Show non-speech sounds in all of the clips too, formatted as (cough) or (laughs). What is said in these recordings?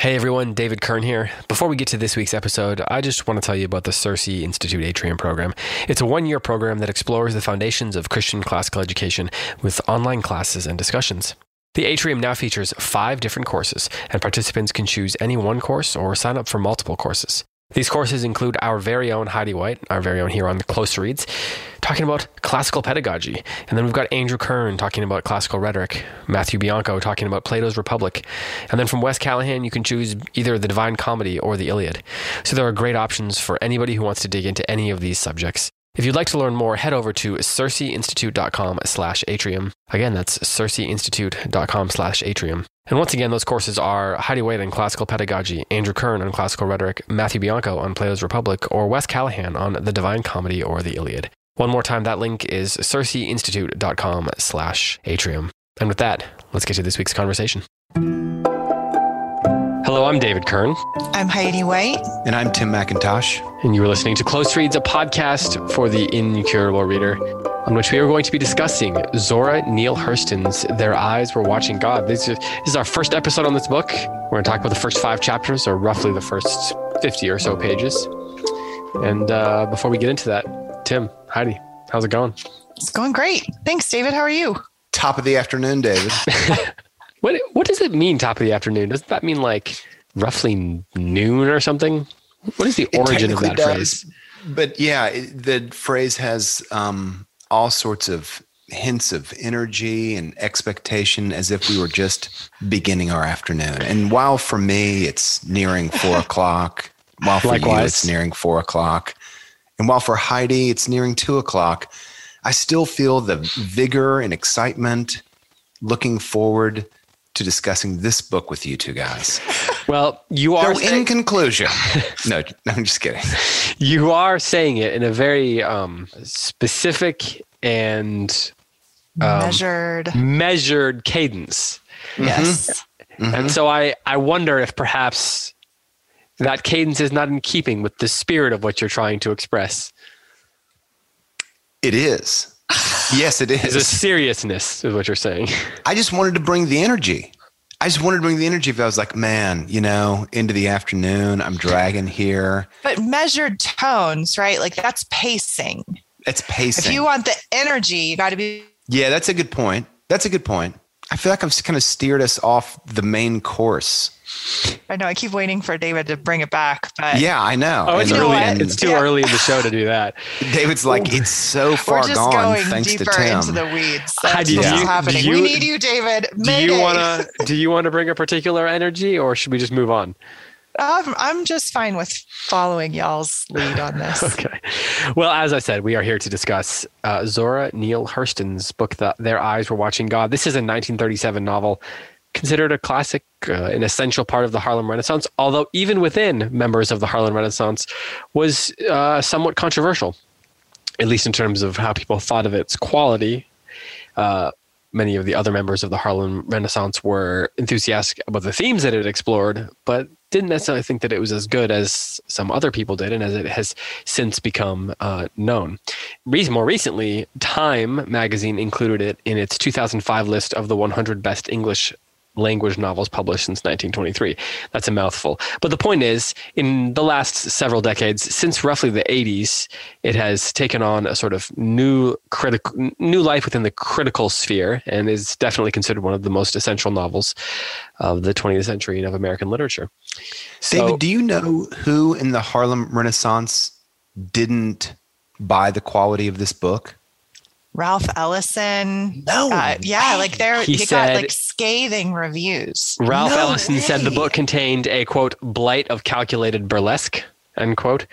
Hey everyone, David Kern here. Before we get to this week's episode, I just want to tell you about the CiRCE Institute Atrium program. It's a one year program that explores the foundations of Christian classical education with online classes and discussions. The Atrium now features five different courses, and participants can choose any one course or sign up for multiple courses. These courses include our very own Heidi White, our very own here on the Close Reads, talking about classical pedagogy. And then we've got Andrew Kern talking about classical rhetoric, Matthew Bianco talking about Plato's Republic. And then from Wes Callahan, you can choose either the Divine Comedy or the Iliad. So there are great options for anybody who wants to dig into any of these subjects. If you'd like to learn more, head over to circeinstitute.com slash atrium. Again, that's circeinstitute.com slash atrium. And once again, those courses are Heidi White on classical pedagogy, Andrew Kern on classical rhetoric, Matthew Bianco on Plato's Republic, or Wes Callahan on the Divine Comedy or the Iliad. One more time, that link is circeinstitute.com slash atrium. And with that, let's get to this week's conversation. Hello, I'm David Kern. I'm Heidi White. And I'm Tim McIntosh. And you are listening to Close Reads, a podcast for the incurable reader, on which we are going to be discussing Zora Neale Hurston's Their Eyes Were Watching God. This is, our first episode on this book. We're going to talk about the first five chapters, or roughly the first 50 or so pages. And uh, before we get into that, Tim, Heidi, how's it going? It's going great. Thanks, David. How are you? Top of the afternoon, David. (laughs) What what does it mean top of the afternoon? Doesn't that mean like roughly noon or something? What is the origin of that does, phrase? But yeah, it, the phrase has um, all sorts of hints of energy and expectation as if we were just beginning our afternoon. And while for me it's nearing four (laughs) o'clock, while for Likewise. you it's nearing four o'clock, and while for Heidi it's nearing two o'clock, I still feel the vigor and excitement looking forward to discussing this book with you two guys. (laughs) Well, you are so saying- in conclusion. (laughs) no, I'm just kidding. You are saying it in a very um, specific and um, measured measured cadence. Yes. Mm-hmm. And so I I wonder if perhaps that cadence is not in keeping with the spirit of what you're trying to express. It is. Yes, it is. There's a seriousness is what you're saying. I just wanted to bring the energy. I just wanted to bring the energy. If I was like, man, you know, into the afternoon, I'm dragging here. But measured tones, right? Like that's pacing. It's pacing. If you want the energy, you got to be. Yeah, that's a good point. That's a good point. I feel like I've kind of steered us off the main course. I know. I keep waiting for David to bring it back, but yeah, I know. Oh, it's, early, it's too yeah. early in the show to do that. (laughs) David's like, it's so far We're just gone. Going thanks deeper to Tim. into the weeds. That's what's happening. You, we need you, David. Mayday. Do you want to? (laughs) Do you want to bring a particular energy, or should we just move on? I'm, I'm just fine with following y'all's lead on this. (laughs) okay. Well, as I said, we are here to discuss uh, Zora Neale Hurston's book, the, Their Eyes Were Watching God. This is a 1937 novel considered a classic, uh, an essential part of the Harlem Renaissance, although even within members of the Harlem Renaissance was uh, somewhat controversial, at least in terms of how people thought of its quality. Uh, many of the other members of the Harlem Renaissance were enthusiastic about the themes that it explored, but didn't necessarily think that it was as good as some other people did, and as it has since become uh, known. more recently, Time magazine included it in its 2005 list of the 100 best English language novels published since 1923. That's a mouthful. But the point is, in the last several decades, since roughly the 80s, it has taken on a sort of new critical new life within the critical sphere and is definitely considered one of the most essential novels of the 20th century of American literature. So, David, do you know who in the Harlem Renaissance didn't buy the quality of this book? Ralph Ellison. No. Uh, yeah, like they're he, said, got like scathing reviews. Ralph no Ellison way. said the book contained a quote blight of calculated burlesque end quote.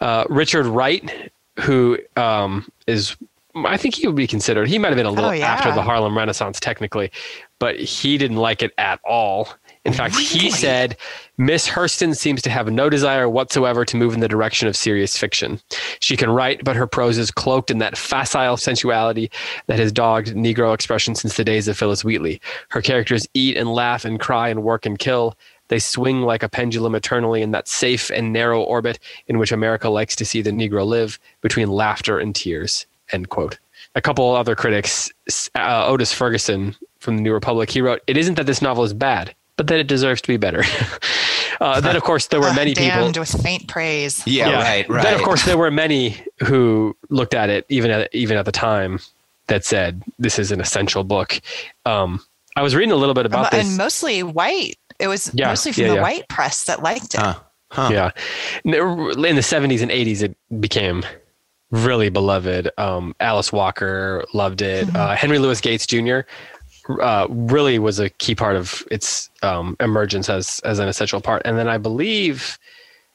Uh, Richard Wright, who um, is I think he would be considered. He might have been a little oh, yeah. after the Harlem Renaissance, technically, but he didn't like it at all. In fact, really? he said Miss Hurston seems to have no desire whatsoever to move in the direction of serious fiction. She can write, but her prose is cloaked in that facile sensuality that has dogged Negro expression since the days of Phillis Wheatley. Her characters eat and laugh and cry and work and kill. They swing like a pendulum eternally in that safe and narrow orbit in which America likes to see the Negro live between laughter and tears. End quote. A couple other critics, uh, Otis Ferguson from the New Republic, he wrote, It isn't that this novel is bad but that it deserves to be better. (laughs) Uh, then, of course, there were Uh, many people. damned with faint praise. Yeah, right, right. Then, of course, there were many who looked at it, even at even at the time, that said this is an essential book. Um, I was reading a little bit about and this. mostly white. It was Yeah, mostly from yeah, the yeah. white press that liked it. Huh. Huh. Yeah, in the seventies and eighties, it became really beloved. Um, Alice Walker loved it. Mm-hmm. Uh, Henry Louis Gates Jr. Uh, really was a key part of its um, emergence as as an essential part. And then I believe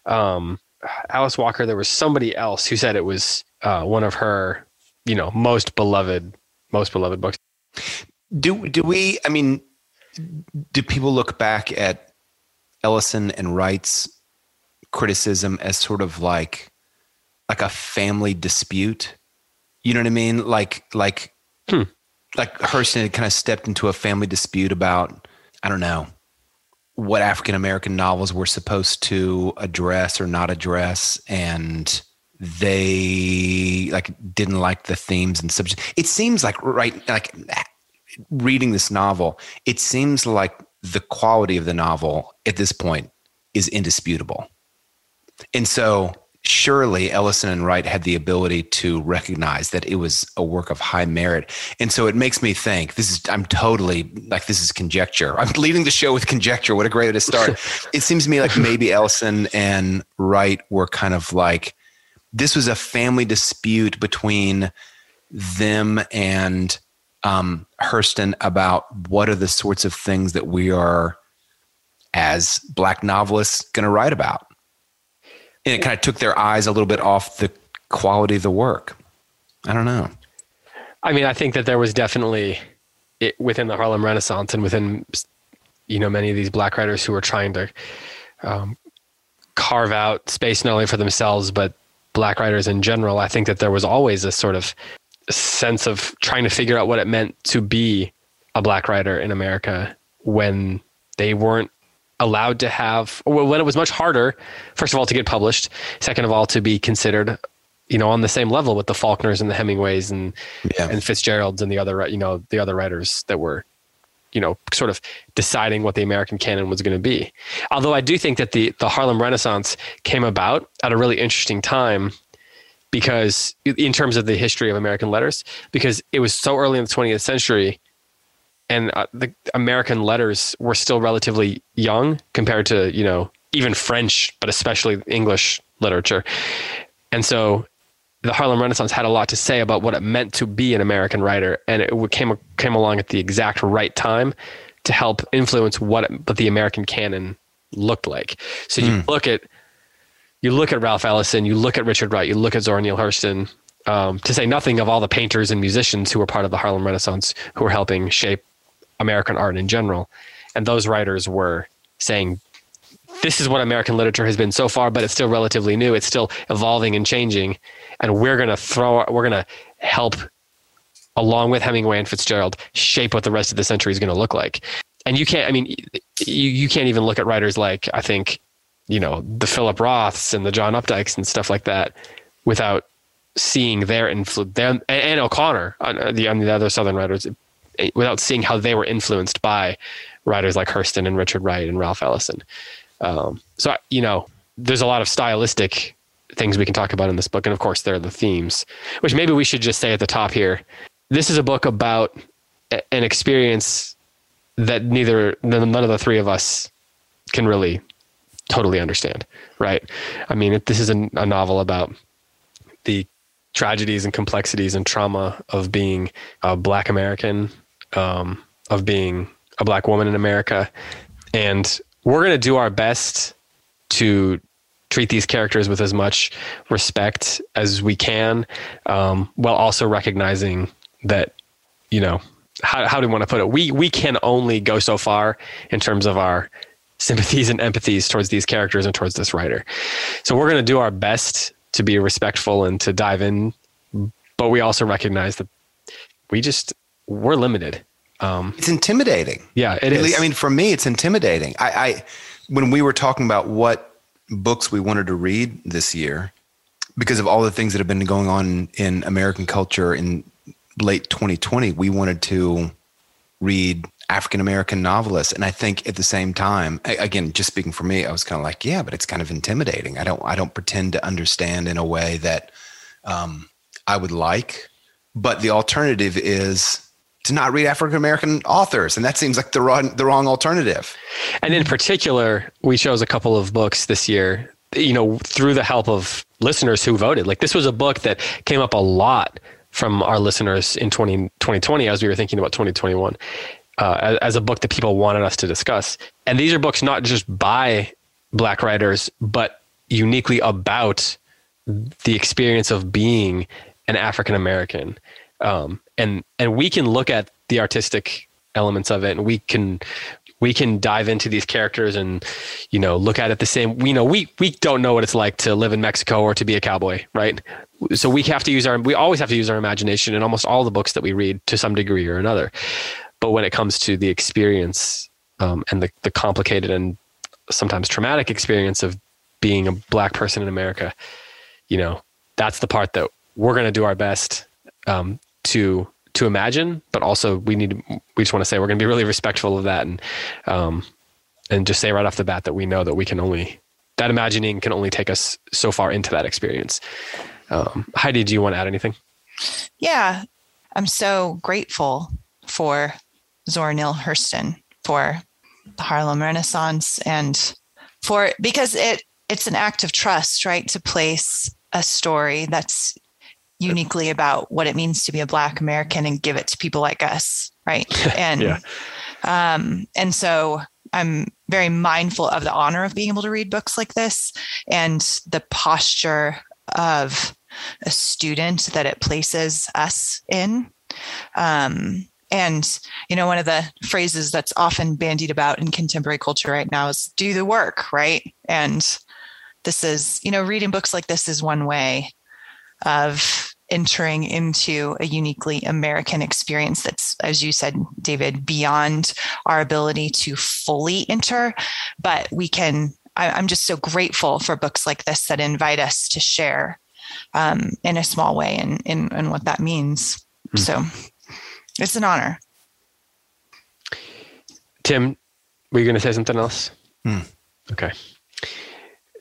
um, Alice Walker. There was somebody else who said it was uh, one of her, you know, most beloved, most beloved books. Do do we? I mean, do people look back at Ellison and Wright's criticism as sort of like like a family dispute? You know what I mean? Like like Hmm. Like Hurston had kind of stepped into a family dispute about I don't know what African American novels were supposed to address or not address, and they like didn't like the themes and subject. It seems like right like reading this novel, it seems like the quality of the novel at this point is indisputable. And so surely Ellison and Wright had the ability to recognize that it was a work of high merit. And so it makes me think this is, I'm totally like, this is conjecture. I'm leading the show with conjecture. What a great way to start. (laughs) it seems to me like maybe Ellison and Wright were kind of like, this was a family dispute between them and um, Hurston about what are the sorts of things that we are, as black novelists, going to write about. And it kind of took their eyes a little bit off the quality of the work. I don't know. I mean, I think that there was definitely it, within the Harlem Renaissance and within you know many of these black writers who were trying to um, carve out space not only for themselves but black writers in general. I think that there was always a sort of sense of trying to figure out what it meant to be a black writer in America when they weren't allowed to have well, when it was much harder first of all to get published second of all to be considered you know on the same level with the faulkners and the hemingways and Yeah. and fitzgeralds and the other you know the other writers that were you know sort of deciding what the american canon was going to be although i do think that the the harlem renaissance came about at a really interesting time because in terms of the history of american letters because it was so early in the 20th century and uh, the American letters were still relatively young compared to you know even French, but especially English literature. And so the Harlem Renaissance had a lot to say about what it meant to be an American writer, and it came came along at the exact right time to help influence what it, what the American canon looked like. So you look at you look at Ralph Ellison, you look at Richard Wright, you look at Zora Neale Hurston, um, to say nothing of all the painters and musicians who were part of the Harlem Renaissance who were helping shape American art in general. And those writers were saying, this is what American literature has been so far, but it's still relatively new. It's still evolving and changing. And we're going to throw, we're going to help, along with Hemingway and Fitzgerald, shape what the rest of the century is going to look like. And you can't, I mean, you, you can't even look at writers like, I think, you know, the Philip Roths and the John Updikes and stuff like that without seeing their influence, and, and O'Connor, on the, on the other Southern writers, without seeing how they were influenced by writers like Hurston and Richard Wright and Ralph Ellison. Um, so, you know, there's a lot of stylistic things we can talk about in this book. And of course, there are the themes, which maybe we should just say at the top here. This is a book about an experience that neither, none of the three of us can really totally understand, right? I mean, this is a, a novel about the tragedies and complexities and trauma of being a black American, um, of being a black woman in America. And we're going to do our best to treat these characters with as much respect as we can, um, while also recognizing that, you know, how, how do we want to put it? We, we can only go so far in terms of our sympathies and empathies towards these characters and towards this writer. So we're going to do our best to be respectful and to dive in, but we also recognize that we just we're limited. Um, It's intimidating. yeah, it Really, is. I mean, for me, it's intimidating. I, I when we were talking about what books we wanted to read this year, because of all the things that have been going on in American culture in late 2020, we wanted to read African American novelists. And I think at the same time, again, just speaking for me, I was kind of like, yeah, but it's kind of intimidating. I don't, I don't pretend to understand in a way that um, I would like. But the alternative is to not read African American authors, and that seems like the wrong, the wrong alternative. And in particular, we chose a couple of books this year. You know, through the help of listeners who voted. Like this was a book that came up a lot from our listeners in 20, 2020 as we were thinking about 2021 uh, as, as a book that people wanted us to discuss. And these are books not just by black writers, but uniquely about the experience of being an African American. Um, and and we can look at the artistic elements of it, and we can we can dive into these characters and you know look at it the same. We know we we don't know what it's like to live in Mexico or to be a cowboy, right? So we have to use our we always have to use our imagination in almost all the books that we read to some degree or another. But when it comes to the experience um, and the, the complicated and sometimes traumatic experience of being a black person in America, you know, that's the part that we're going to do our best um, to to imagine, but also we need to, we just want to say we're going to be really respectful of that and um, and just say right off the bat that we know that we can only that imagining can only take us so far into that experience. Um, Heidi, do you want to add anything? Yeah, I'm so grateful for Zora Neale Hurston for the Harlem Renaissance and for because it it's an act of trust, right? To place a story that's uniquely about what it means to be a black American and give it to people like us, right? (laughs) And yeah. um and so I'm very mindful of the honor of being able to read books like this and the posture of a student that it places us in. Um, and, you know, one of the phrases that's often bandied about in contemporary culture right now is do the work, right? And this is, you know, reading books like this is one way of entering into a uniquely American experience that's, as you said, David, beyond our ability to fully enter. But we can, I, am just so grateful for books like this that invite us to share um, in a small way and in, in, in, what that means. Mm-hmm. So it's an honor. Tim, were you going to say something else? Hmm. Okay.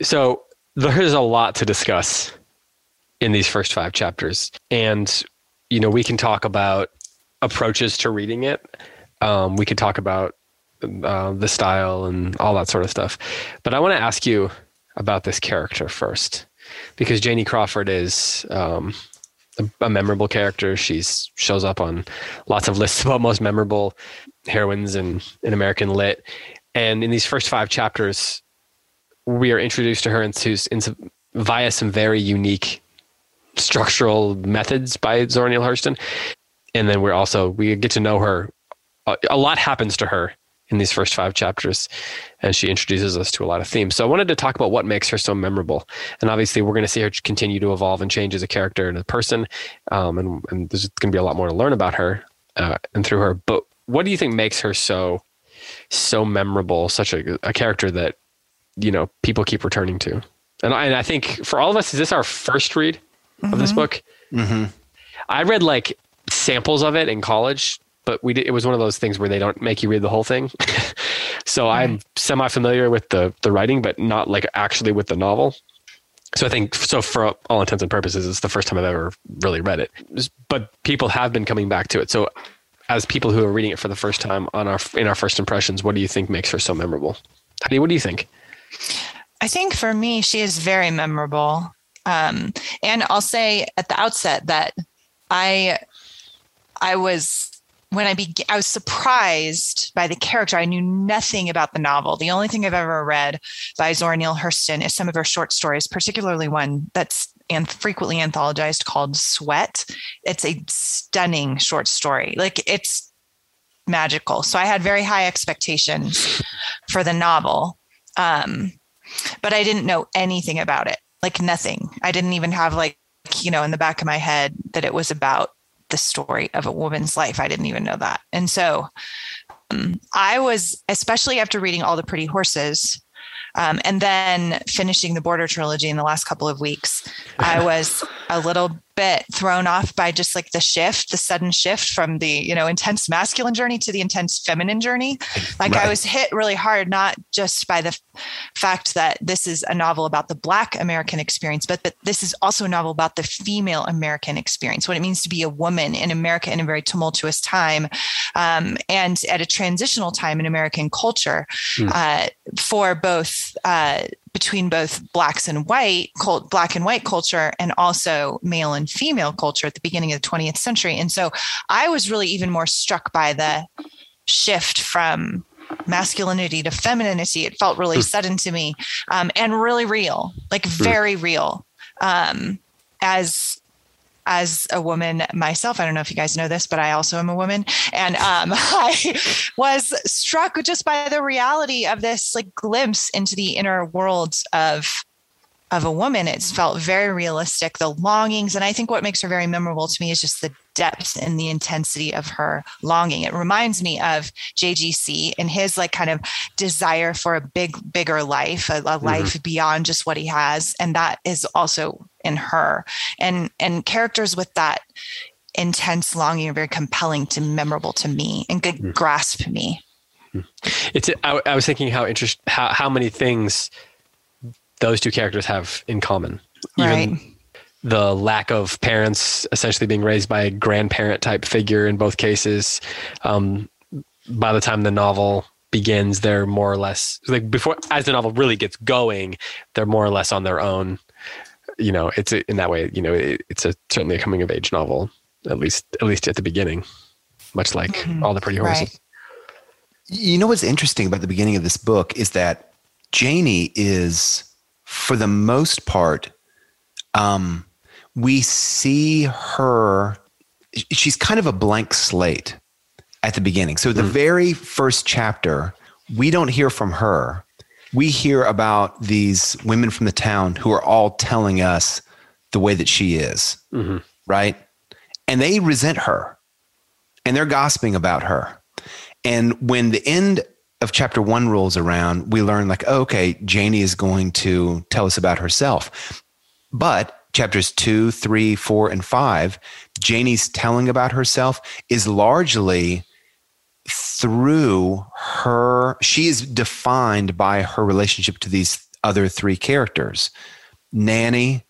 So there's a lot to discuss in these first five chapters. And, you know, we can talk about approaches to reading it. Um, we could talk about uh, the style and all that sort of stuff. But I want to ask you about this character first, because Janie Crawford is um, a, a memorable character. She shows up on lots of lists about most memorable heroines in, in American lit. And in these first five chapters, we are introduced to her into, into via some very unique structural methods by Zora Neale Hurston. And then we're also we get to know her. A, lot happens to her in these first five chapters, and she introduces us to a lot of themes. So I wanted to talk about what makes her so memorable. And obviously, we're going to see her continue to evolve and change as a character and a person. Um, and, and, there's going to be a lot more to learn about her uh, and through her. But what do you think makes her so so memorable? Such a, a character that you know people keep returning to. And I, and I think for all of us, is this our first read mm-hmm. of this mm-hmm. book? Mm-hmm. I read like samples of it in college but we did, it was one of those things where they don't make you read the whole thing. (laughs) so I'm semi familiar with the the writing, but not like actually with the novel. So I think so for all intents and purposes, it's the first time I've ever really read it. But people have been coming back to it. So as people who are reading it for the first time on our in our first impressions, what do you think makes her so memorable? Heidi, what do you think? I think for me, she is very memorable. Um, and I'll say at the outset that I I was when I began, I was surprised by the character. I knew nothing about the novel. The only thing I've ever read by Zora Neale Hurston is some of her short stories, particularly one that's and frequently anthologized called Sweat. It's a stunning short story. Like it's magical. So I had very high expectations for the novel. Um, but I didn't know anything about it. Like nothing. I didn't even have like, you know, in the back of my head that it was about the story of a woman's life. I didn't even know that. And so um, I was, especially after reading All the Pretty Horses, um, and then finishing the Border trilogy in the last couple of weeks, I (laughs) was a little bit thrown off by just like the shift, the sudden shift from the, you know, intense masculine journey to the intense feminine journey. Like right. I was hit really hard, not just by the f- fact that this is a novel about the Black American experience, but that this is also a novel about the female American experience, what it means to be a woman in America in a very tumultuous time um, and at a transitional time in American culture mm. uh, for both. Uh, between both blacks and white, black and white culture, and also male and female culture at the beginning of the 20th century. And so I was really even more struck by the shift from masculinity to femininity. It felt really hmm. sudden to me um, and really real, like hmm. very real. Um, as as a woman myself, I don't know if you guys know this, but I also am a woman. And um, (laughs) I was struck just by the reality of this like glimpse into the inner worlds of of a woman. It's felt very realistic, the longings. And I think what makes her very memorable to me is just the depth and the intensity of her longing. It reminds me of JGC and his like kind of desire for a big, bigger life, a, a mm-hmm. life beyond just what he has. And that is also in her. And and characters with that intense longing are very compelling to memorable to me and could mm-hmm. grasp me. It's I, I was thinking how interest how, how many things those two characters have in common. Even right. the lack of parents essentially being raised by a grandparent type figure in both cases. Um, by the time the novel begins, they're more or less like before as the novel really gets going, they're more or less on their own. You know, it's a, in that way. You know, it, it's a certainly a coming of age novel, at least at least at the beginning, much like mm-hmm. all the pretty horses. Right. You know what's interesting about the beginning of this book is that Janie is for the most part, um, we see her, she's kind of a blank slate at the beginning. So, the mm. very first chapter, we don't hear from her. We hear about these women from the town who are all telling us the way that she is, mm-hmm. right? And they resent her and they're gossiping about her. And when the end of chapter one rolls around, we learn like, oh, okay, Janie is going to tell us about herself. But chapters two, three, four, and five, Janie's telling about herself is largely through her, she is defined by her relationship to these other three characters Nanny,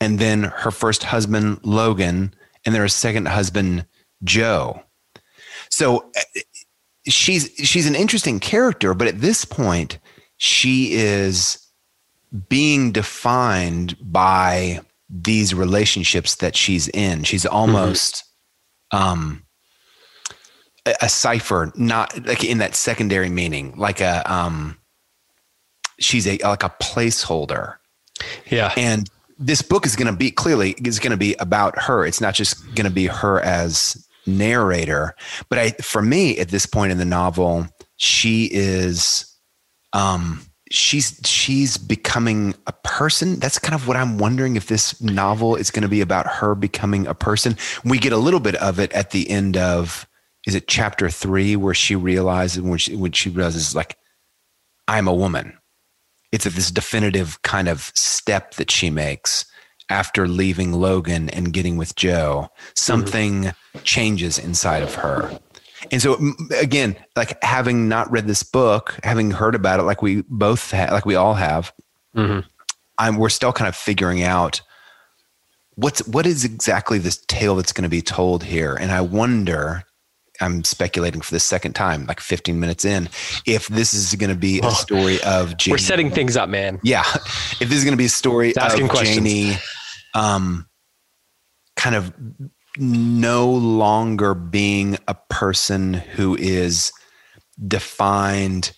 and then her first husband, Logan, and then her second husband, Joe. So she's she's an interesting character, but at this point, she is being defined by these relationships that she's in. She's almost mm-hmm. um, a, a, cipher, not like in that secondary meaning, like a um, she's a like a placeholder. Yeah, and this book is going to be clearly is going to be about her. It's not just going to be her as narrator. But I, for me, at this point in the novel, she is, um, she's she's becoming a person. That's kind of what I'm wondering if this novel is going to be about her becoming a person. We get a little bit of it at the end of is it chapter three where she realizes when she when she realizes like I'm a woman. It's this definitive kind of step that she makes after leaving Logan and getting with Joe, something mm-hmm. changes inside of her. And so again, like having not read this book, having heard about it, like we both have, like we all have, mm-hmm. I'm, we're still kind of figuring out what's, what is exactly this tale that's going to be told here. And I wonder, I'm speculating for the second time, like 15 minutes in, if this is going to be a story of Janie. We're setting things up, man. Yeah. If this is going to be a story of questions. Janie um, kind of no longer being a person who is defined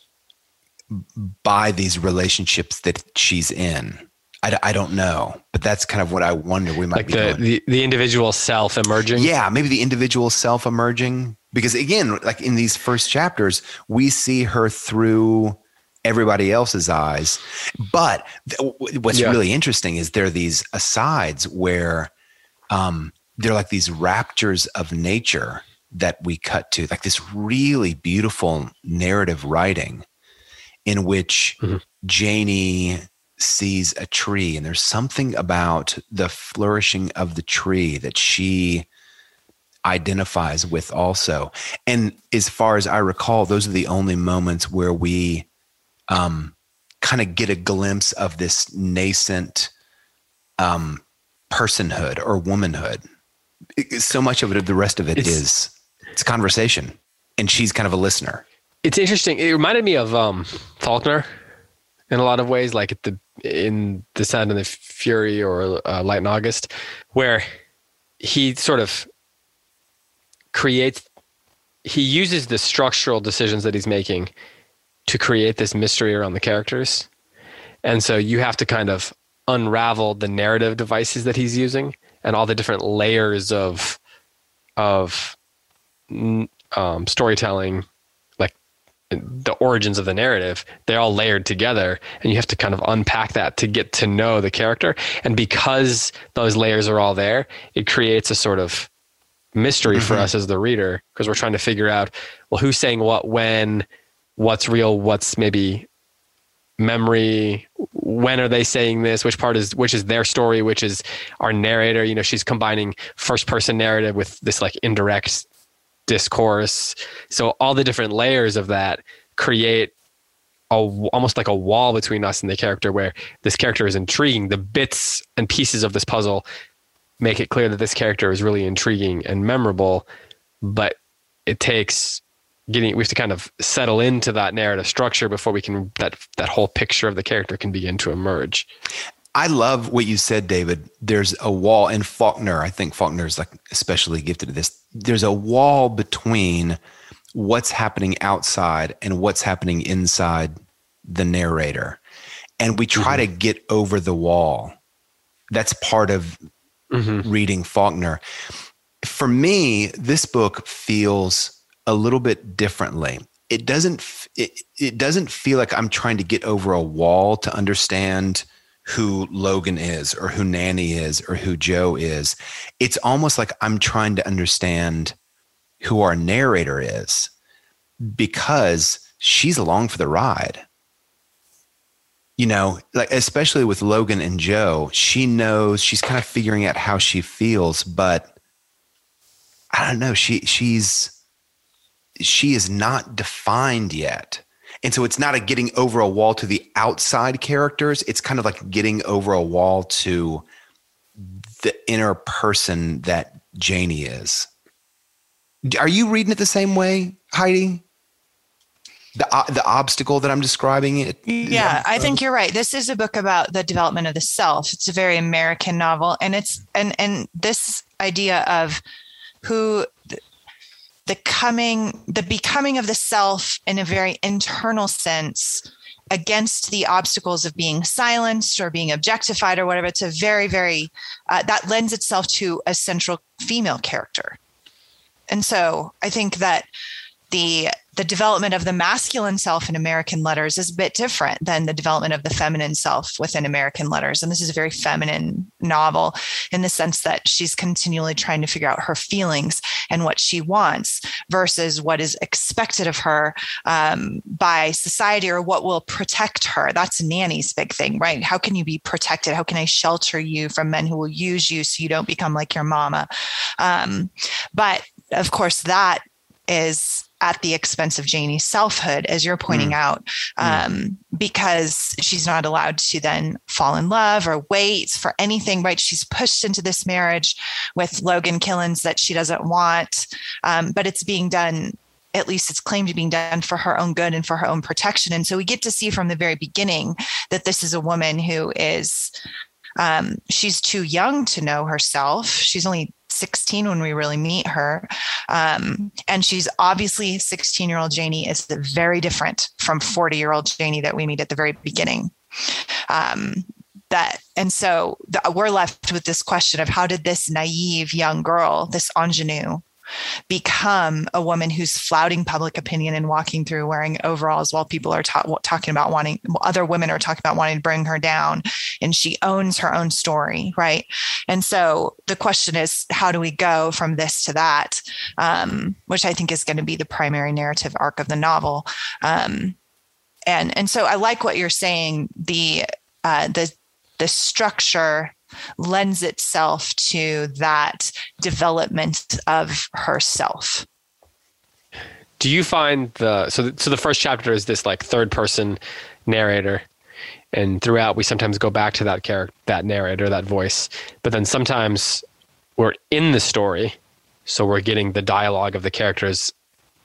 by these relationships that she's in. I, I don't know, but that's kind of what I wonder. We might like the, the, the individual self emerging. Yeah, maybe the individual self emerging because again, like in these first chapters, we see her through everybody else's eyes. But th- what's yeah. really interesting is there are these asides where um, they're like these raptures of nature that we cut to, like this really beautiful narrative writing in which mm-hmm. Janie sees a tree and there's something about the flourishing of the tree that she identifies with also. And as far as i recall those are the only moments where we um, kind of get a glimpse of this nascent um, personhood or womanhood. It, so much of it the rest of it it's, is it's conversation and she's kind of a listener. It's interesting. It reminded me of um, faulkner in a lot of ways like the in the sound and the fury or uh, light in august where he sort of creates he uses the structural decisions that he's making to create this mystery around the characters. And so you have to kind of unravel the narrative devices that he's using and all the different layers of of um, storytelling the origins of the narrative they're all layered together and you have to kind of unpack that to get to know the character and because those layers are all there it creates a sort of mystery mm-hmm. for us as the reader because we're trying to figure out well who's saying what when what's real what's maybe memory when are they saying this which part is which is their story which is our narrator you know she's combining first person narrative with this like indirect discourse. So all the different layers of that create a, almost like a wall between us and the character where this character is intriguing. The bits and pieces of this puzzle make it clear that this character is really intriguing and memorable, but it takes getting we have to kind of settle into that narrative structure before we can that that whole picture of the character can begin to emerge. I love what you said, David. There's a wall in Faulkner. I think Faulkner is like especially gifted at this. There's a wall between what's happening outside and what's happening inside the narrator. And we try mm-hmm. to get over the wall. That's part of mm-hmm. reading Faulkner. For me, this book feels a little bit differently. It doesn't it, it doesn't feel like I'm trying to get over a wall to understand who Logan is or who Nanny is or who Joe is. It's almost like I'm trying to understand who our narrator is because she's along for the ride. You know, like especially with Logan and Joe, she knows she's kind of figuring out how she feels, but I don't know, she she's she is not defined yet and so it's not a getting over a wall to the outside characters. It's kind of like getting over a wall to the inner person that Janie is. Are you reading it the same way, Heidi? The, uh, the obstacle that I'm describing it. Yeah, I think you're right. This is a book about the development of the self. It's a very American novel, and it's and and this idea of who the coming, the becoming of the self in a very internal sense against the obstacles of being silenced or being objectified or whatever. It's a very, very, uh, that lends itself to a central female character. And so I think that the the development of the masculine self in American letters is a bit different than the development of the feminine self within American letters. And this is a very feminine novel in the sense that she's continually trying to figure out her feelings and what she wants versus what is expected of her um, by society or what will protect her. That's Nanny's big thing, right? How can you be protected? How can I shelter you from men who will use you so you don't become like your mama? Um, but of course, that is at the expense of Janie's selfhood, as you're pointing mm. out, um, mm. because she's not allowed to then fall in love or wait for anything, right? She's pushed into this marriage with Logan Killicks that she doesn't want, um, but it's being done. At least it's claimed to being done for her own good and for her own protection. And so we get to see from the very beginning that this is a woman who is um, she's too young to know herself. She's only 16 when we really meet her. Um, and she's obviously 16 year old Janie is very different from 40 year old Janie that we meet at the very beginning. Um, that and so the, we're left with this question of how did this naive young girl, this ingenue, become a woman who's flouting public opinion and walking through wearing overalls while people are ta- talking about wanting other women are talking about wanting to bring her down and she owns her own story right? And so the question is how do we go from this to that? Um, which i think is going to be the primary narrative arc of the novel. Um, and and so i like what you're saying the uh, the the structure lends itself to that development of herself. Do you find the so so the first chapter is this like third person narrator and throughout we sometimes go back to that character that narrator that voice but then sometimes we're in the story so we're getting the dialogue of the characters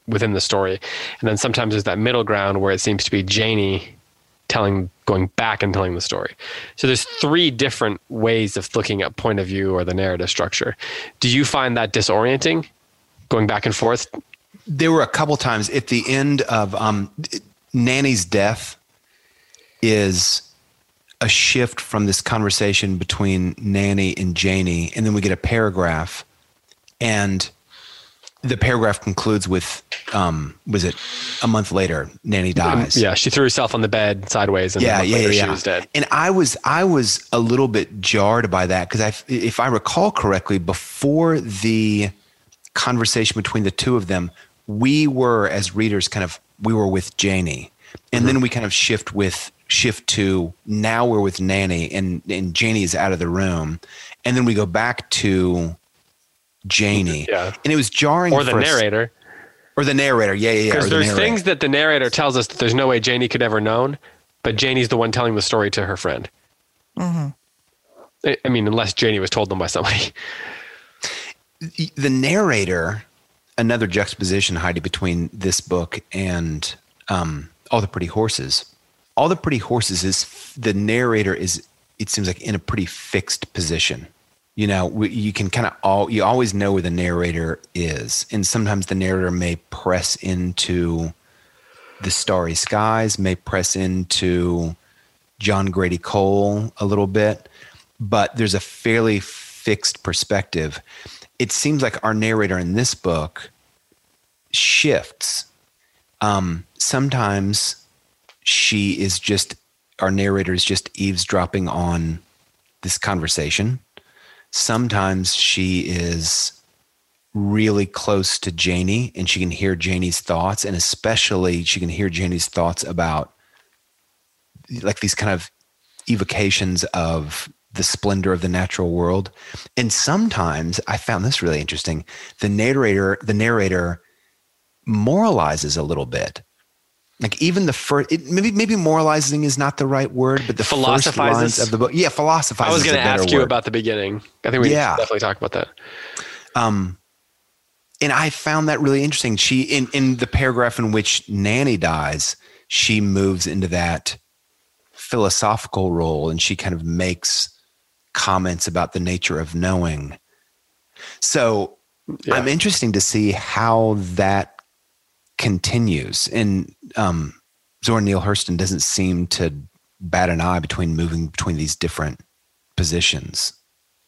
within the story and then sometimes there's that middle ground where it seems to be Janie telling going back and telling the story. So there's three different ways of looking at point of view or the narrative structure. Do you find that disorienting going back and forth? There were a couple times at the end of um, nanny's death is a shift from this conversation between Nanny and Janie, and then we get a paragraph, and the paragraph concludes with, um, "Was it a month later? Nanny dies." Yeah, she threw herself on the bed sideways, and yeah, yeah, later yeah. she was dead. And I was, I was a little bit jarred by that because I, if I recall correctly, before the conversation between the two of them, we were as readers kind of we were with Janie, and mm-hmm. then we kind of shift with shift to now we're with Nanny and, and Janie is out of the room. And then we go back to Janie. (laughs) Yeah. And it was jarring. Or the narrator. Or the narrator. Yeah, yeah, yeah. Because there's the things that the narrator tells us that there's no way Janie could ever known, but Janie's the one telling the story to her friend. Mm-hmm. I mean, unless Janie was told them by somebody. (laughs) The narrator, another juxtaposition, Heidi, between this book and um, All the Pretty Horses all the pretty horses is the narrator is it seems like in a pretty fixed position you know you can kind of all you always know where the narrator is and sometimes the narrator may press into the starry skies may press into john grady cole a little bit but there's a fairly fixed perspective it seems like our narrator in this book shifts um, sometimes she is just our narrator is just eavesdropping on this conversation. Sometimes she is really close to Janie and she can hear Janie's thoughts, and especially she can hear Janie's thoughts about like these kind of evocations of the splendor of the natural world. And sometimes I found this really interesting. The narrator, the narrator moralizes a little bit like even the first it, maybe maybe moralizing is not the right word but the first lines of the book yeah philosophizing i was going to ask word. you about the beginning i think we yeah. definitely talk about that um and i found that really interesting she in in the paragraph in which nanny dies she moves into that philosophical role and she kind of makes comments about the nature of knowing so yeah. i'm interesting to see how that continues. And um, Zora Neale Hurston doesn't seem to bat an eye between moving between these different positions.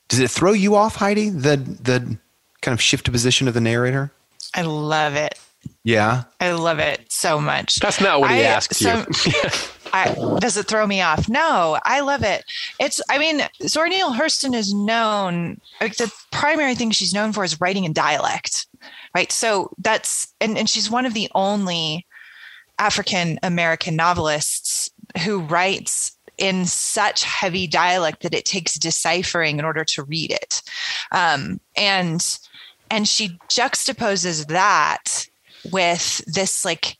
Does it throw you off, Heidi? The the kind of shift to position of the narrator. I love it. Yeah, I love it so much. That's not what he I, asked so, you. (laughs) I, does it throw me off? No, I love it. It's, I mean, Zora Neale Hurston is known, like the primary thing she's known for is writing in dialect right so that's and, and she's one of the only african american novelists who writes in such heavy dialect that it takes deciphering in order to read it um, and and she juxtaposes that with this like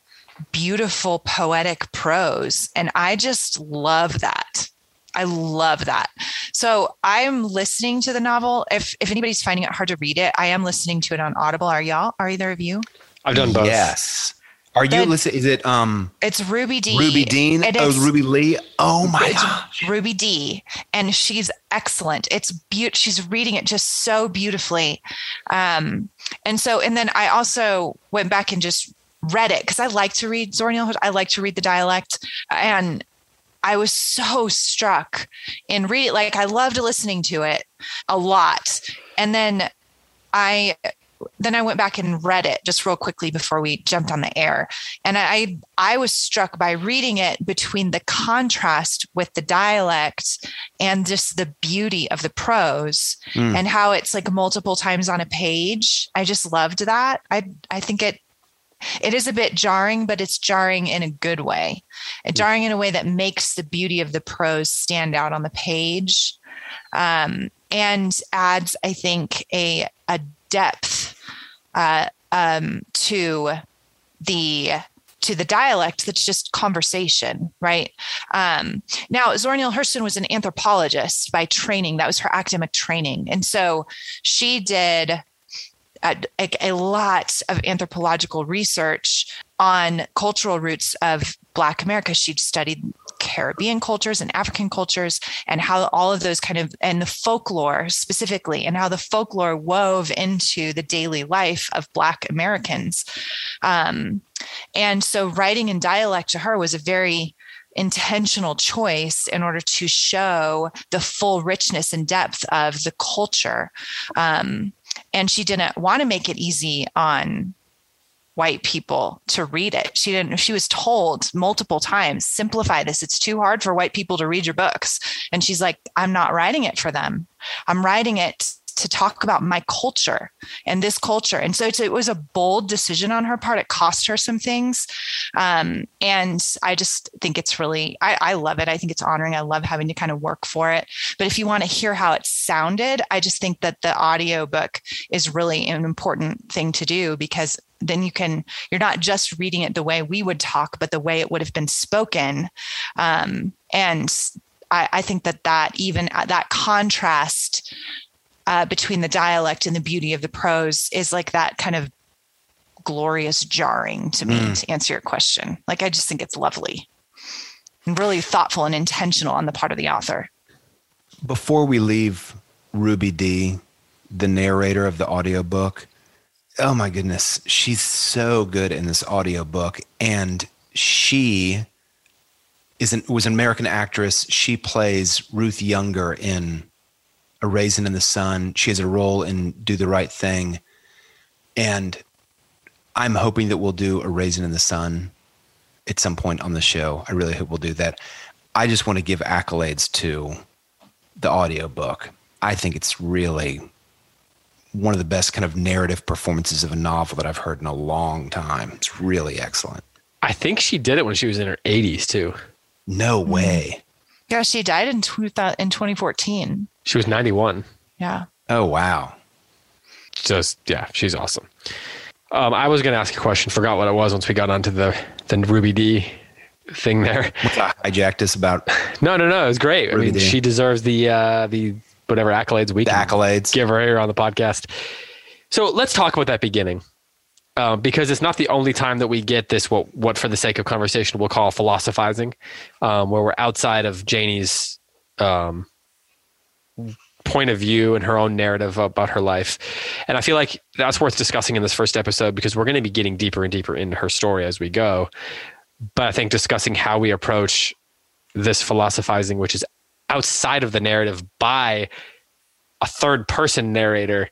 beautiful poetic prose and i just love that I love that. So I'm listening to the novel. If if anybody's finding it hard to read it, I am listening to it on Audible. Are y'all? Are either of you? I've done both. Yes. Are you listening? Is it um? It's Ruby Dee. Ruby Dean. oh, Ruby Lee. Oh my god. Ruby Dee. and she's excellent. It's beautiful. She's reading it just so beautifully. Um, and so, and then I also went back and just read it because I like to read Zora Neale. I like to read the dialect, and I was so struck in read like I loved listening to it a lot. And then I then I went back and read it just real quickly before we jumped on the air. And I I was struck by reading it between the contrast with the dialect and just the beauty of the prose mm. and how it's like multiple times on a page. I just loved that. I I think it it is a bit jarring, but it's jarring in a good way. It's jarring in a way that makes the beauty of the prose stand out on the page, um, and adds, I think, a a depth uh, um, to the to the dialect that's just conversation, right? Um, now, Zora Neale Hurston was an anthropologist by training. That was her academic training. And so she did a, a, lot of anthropological research on cultural roots of Black America. She'd studied Caribbean cultures and African cultures and how all of those kind of, and the folklore specifically, and how the folklore wove into the daily life of Black Americans. Um, and so writing in dialect to her was a very intentional choice in order to show the full richness and depth of the culture. Um, and she didn't want to make it easy on white people to read it. She didn't she was told multiple times, simplify this. It's too hard for white people to read your books. And she's like, I'm not writing it for them. I'm writing it to talk about my culture and this culture. And so it was a bold decision on her part. It cost her some things. Um, and I just think it's really, I, I love it. I think it's honoring. I love having to kind of work for it. But if you want to hear how it sounded, I just think that the audio book is really an important thing to do because then you can you're not just reading it the way we would talk but the way it would have been spoken um, and I, I, think that that even uh, that contrast uh, between the dialect and the beauty of the prose is like that kind of glorious jarring to me mm. to answer your question. Like I just think it's lovely and really thoughtful and intentional on the part of the author. Before we leave Ruby Dee the narrator of the audiobook, oh my goodness, she's so good in this audiobook and she is an, was an American actress. She plays Ruth Younger in a raisin in the sun. She has a role in Do the Right Thing. And I'm hoping that we'll do a raisin in the sun at some point on the show. I really hope we'll do that. I just want to give accolades to the audiobook. I think it's really one of the best kind of narrative performances of a novel that I've heard in a long time. It's really excellent. I think she did it when she was in her 80s too. No way. Yeah, she died in, in 2014. She was 91. Yeah. Oh, wow. Just, yeah, she's awesome. Um, I was going to ask a question, forgot what it was once we got onto the, the Ruby Dee thing there. Hijacked us about. (laughs) No, no, no. It was great. Ruby I mean, Dee. she deserves the, uh, the whatever accolades we the can accolades. give her here on the podcast. So let's talk about that beginning. Um, because it's not the only time that we get this what what for the sake of conversation we'll call philosophizing, um, where we're outside of Janie's um, point of view and her own narrative about her life. And I feel like that's worth discussing in this first episode because we're going to be getting deeper and deeper into her story as we go. But I think discussing how we approach this philosophizing, which is outside of the narrative by a third person narrator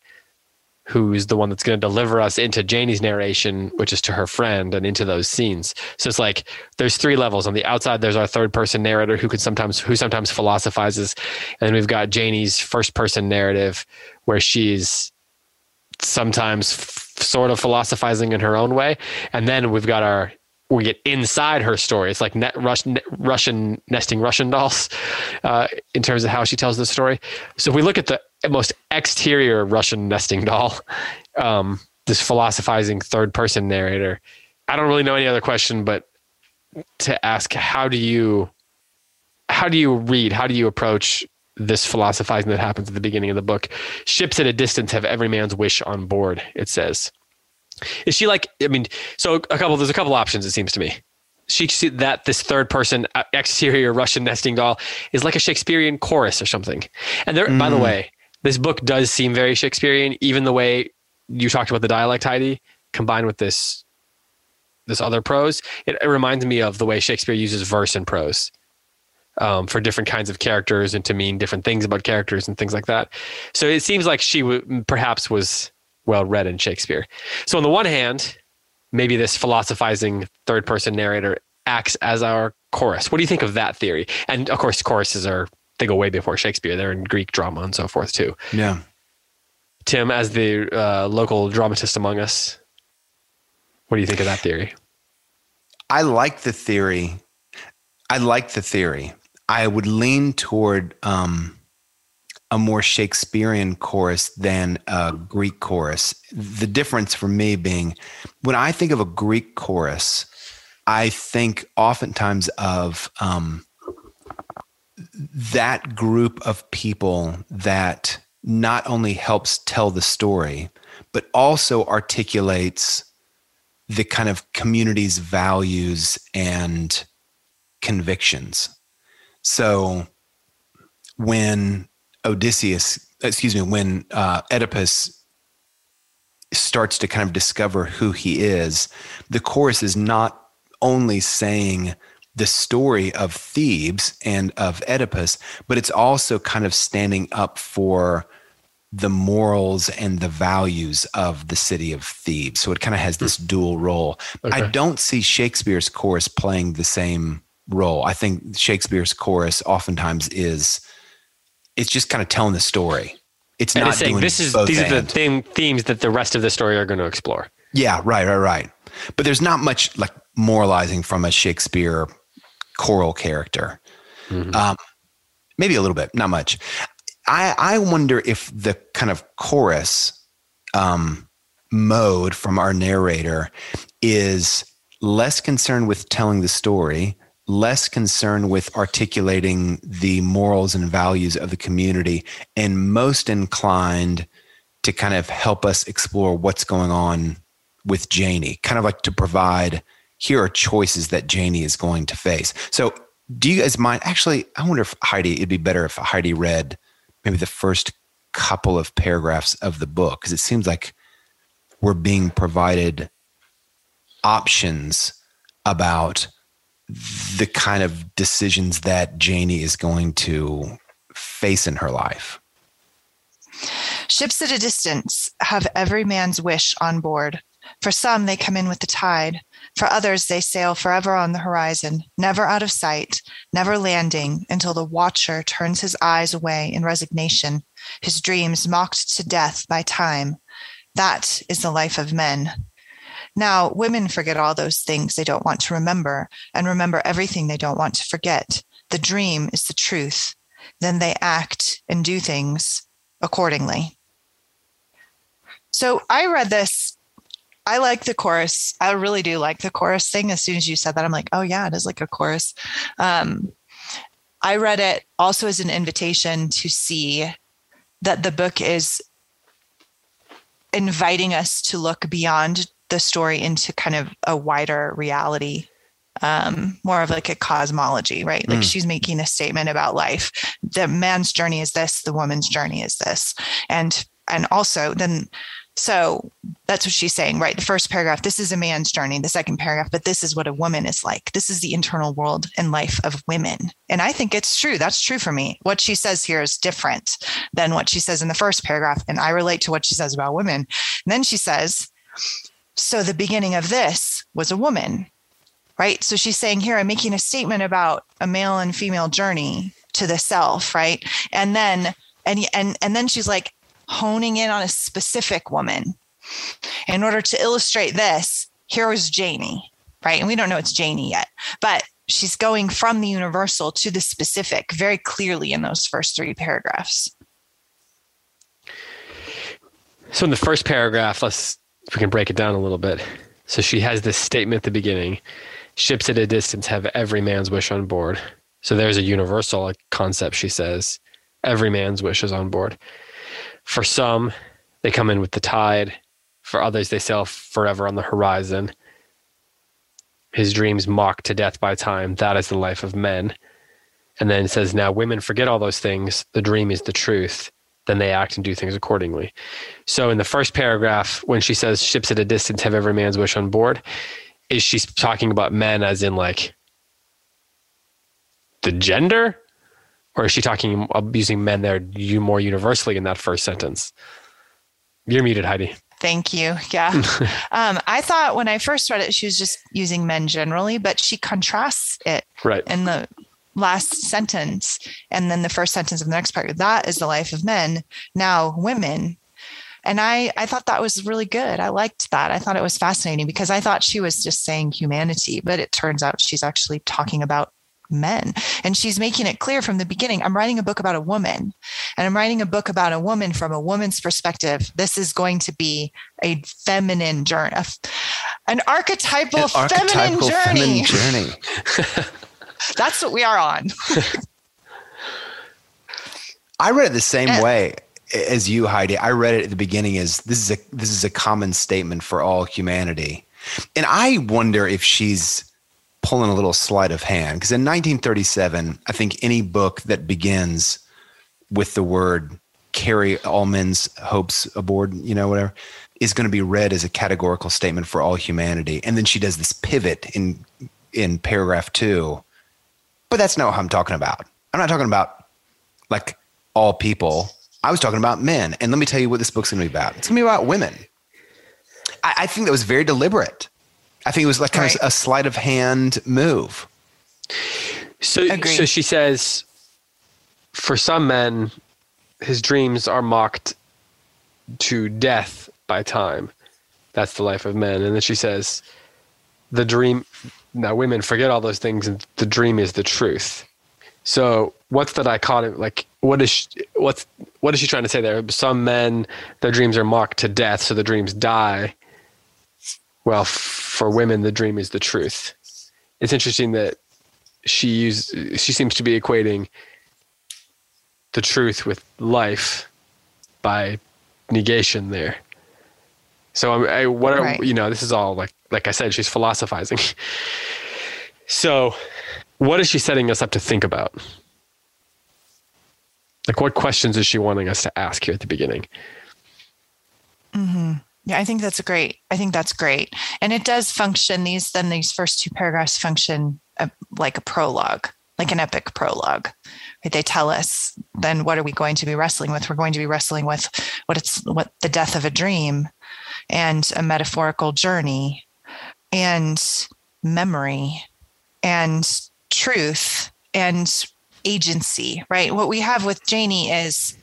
who's the one that's going to deliver us into Janie's narration, which is to her friend and into those scenes. So it's like there's three levels. On the outside, there's our third person narrator who can sometimes who sometimes philosophizes, and then we've got Janie's first person narrative where she's sometimes f- sort of philosophizing in her own way, and then we've got our we get inside her story. It's like net Russian nesting Russian dolls uh, in terms of how she tells the story. So if we look at the most exterior Russian nesting doll, um, this philosophizing third person narrator. I don't really know any other question, but to ask how do you how do you read? How do you approach this philosophizing that happens at the beginning of the book? Ships at a distance have every man's wish on board. It says. Is she like? I mean, so a couple. There's a couple options. It seems to me. She that this third person uh, exterior Russian nesting doll is like a Shakespearean chorus or something. And there, mm. by the mm. way, this book does seem very Shakespearean, even the way you talked about the dialect, Heidi, combined with this this other prose. It, it reminds me of the way Shakespeare uses verse and prose um, for different kinds of characters and to mean different things about characters and things like that. So it seems like she w- perhaps was well read in Shakespeare. So on the one hand, maybe this philosophizing third person narrator acts as our chorus. What do you think of that theory? And of course, choruses are they go way before Shakespeare. They're in Greek drama and so forth too. Yeah. Tim, as the uh, local dramatist among us, What do you think of that theory? I like the theory. I like the theory. I would lean toward um, a more Shakespearean chorus than a Greek chorus. The difference for me being when I think of a Greek chorus, I think oftentimes of um, that group of people that not only helps tell the story, but also articulates the kind of community's values and convictions. So when Odysseus, excuse me, when uh, Oedipus starts to kind of discover who he is, the chorus is not only saying the story of Thebes and of Oedipus, but it's also kind of standing up for the morals and the values of the city of Thebes. So it kind of has this dual role. Okay. I don't see Shakespeare's chorus playing the same role. I think Shakespeare's chorus oftentimes is it's just kind of telling the story. It's and not saying this is these are the theme, themes that the rest of the story are going to explore. Yeah, right, right, right. But there's not much like moralizing from a Shakespeare choral character. Mm-hmm. Um, maybe a little bit, not much. I, I wonder if the kind of chorus um, mode from our narrator is less concerned with telling the story, less concerned with articulating the morals and values of the community, and most inclined to kind of help us explore what's going on with Janie, kind of like to provide here are choices that Janie is going to face. So, do you guys mind? Actually, I wonder if Heidi, it'd be better if Heidi read maybe the first couple of paragraphs of the book, because it seems like we're being provided options about the kind of decisions that Janie is going to face in her life. Ships at a distance have every man's wish on board. For some, they come in with the tide. For others, they sail forever on the horizon, never out of sight, never landing until the watcher turns his eyes away in resignation, his dreams mocked to death by time. That is the life of men. Now, women forget all those things they don't want to remember and remember everything they don't want to forget. The dream is the truth. Then they act and do things accordingly. So I read this I like the chorus. I really do like the chorus thing. As soon as you said that, I'm like, oh yeah, it is like a chorus. Um, I read it also as an invitation to see that the book is inviting us to look beyond the story into kind of a wider reality um, more of like a cosmology, right? Like mm. she's making a statement about life. The man's journey is this, the woman's journey is this. And and also then so that's what she's saying, right? The first paragraph, this is a man's journey. The second paragraph, but this is what a woman is like. This is the internal world and life of women. And I think it's true. That's true for me. What she says here is different than what she says in the first paragraph. And I relate to what she says about women. And then she says, so the beginning of this was a woman, right? So she's saying here, I'm making a statement about a male and female journey to the self, right? And then, and, and, and then she's like, honing in on a specific woman. In order to illustrate this, here was Janie, right? And we don't know it's Janie yet, but she's going from the universal to the specific very clearly in those first three paragraphs. So in the first paragraph, let's if we can break it down a little bit. So she has this statement at the beginning: ships at a distance have every man's wish on board. So there's a universal concept. She says every man's wish is on board. For some, they come in with the tide. For others, they sail forever on the horizon. His dreams mocked to death by time. That is the life of men. And then says, Now women forget all those things. The dream is the truth. Then they act and do things accordingly. So in the first paragraph, when she says ships at a distance have every man's wish on board, is she talking about men as in like the gender or is she talking using men there you more universally in that first sentence? You're muted, Heidi. Thank you. Yeah. (laughs) um, I thought when I first read it, she was just using men generally, but she contrasts it right. in the last sentence and then the first sentence of the next part. That is the life of men. Now, women. And I, I thought that was really good. I liked that. I thought it was fascinating because I thought she was just saying humanity, but it turns out she's actually talking about men. And she's making it clear from the beginning I'm writing a book about a woman, and I'm writing a book about a woman from a woman's perspective. This is going to be a feminine journey, an archetypal, an archetypal feminine journey. Feminine journey. (laughs) That's what we are on. (laughs) I read it the same and, way as you, Heidi. I read it at the beginning as this is a this is a common statement for all humanity. And I wonder if she's pulling a little sleight of hand because in 1937, I think any book that begins with the word carry all men's hopes aboard, you know, whatever, is going to be read as a categorical statement for all humanity. And then she does this pivot in in paragraph two. But that's not what I'm talking about. I'm not talking about like all people. I was talking about men. And let me tell you what this book's going to be about. It's going to be about women. I, I think that was very deliberate. I think it was like kind right. of a sleight of hand move. So, Agreed. so she says, for some men, his dreams are mocked to death by time. That's the life of men. And then she says, the dream. Now, women forget all those things, and the dream is the truth. So, what's the dichotomy? Like, what is she, what's what is she trying to say there? Some men, their dreams are mocked to death, so the dreams die well, for women, the dream is the truth. It's interesting that she use she seems to be equating the truth with life by negation there. So I, I what are, you know, this is all like like I said, she's philosophizing. so, what is she setting us up to think about? Like, what questions is she wanting us to ask here at the beginning? Hmm. Yeah, I think that's great. I think that's great. And it does function these then these first two paragraphs function uh, like a prologue, like an epic prologue. Right? They tell us then what are we going to be wrestling with? We're going to be wrestling with what it's what the death of a dream and a metaphorical journey and memory and truth and agency, right? What we have with Janie is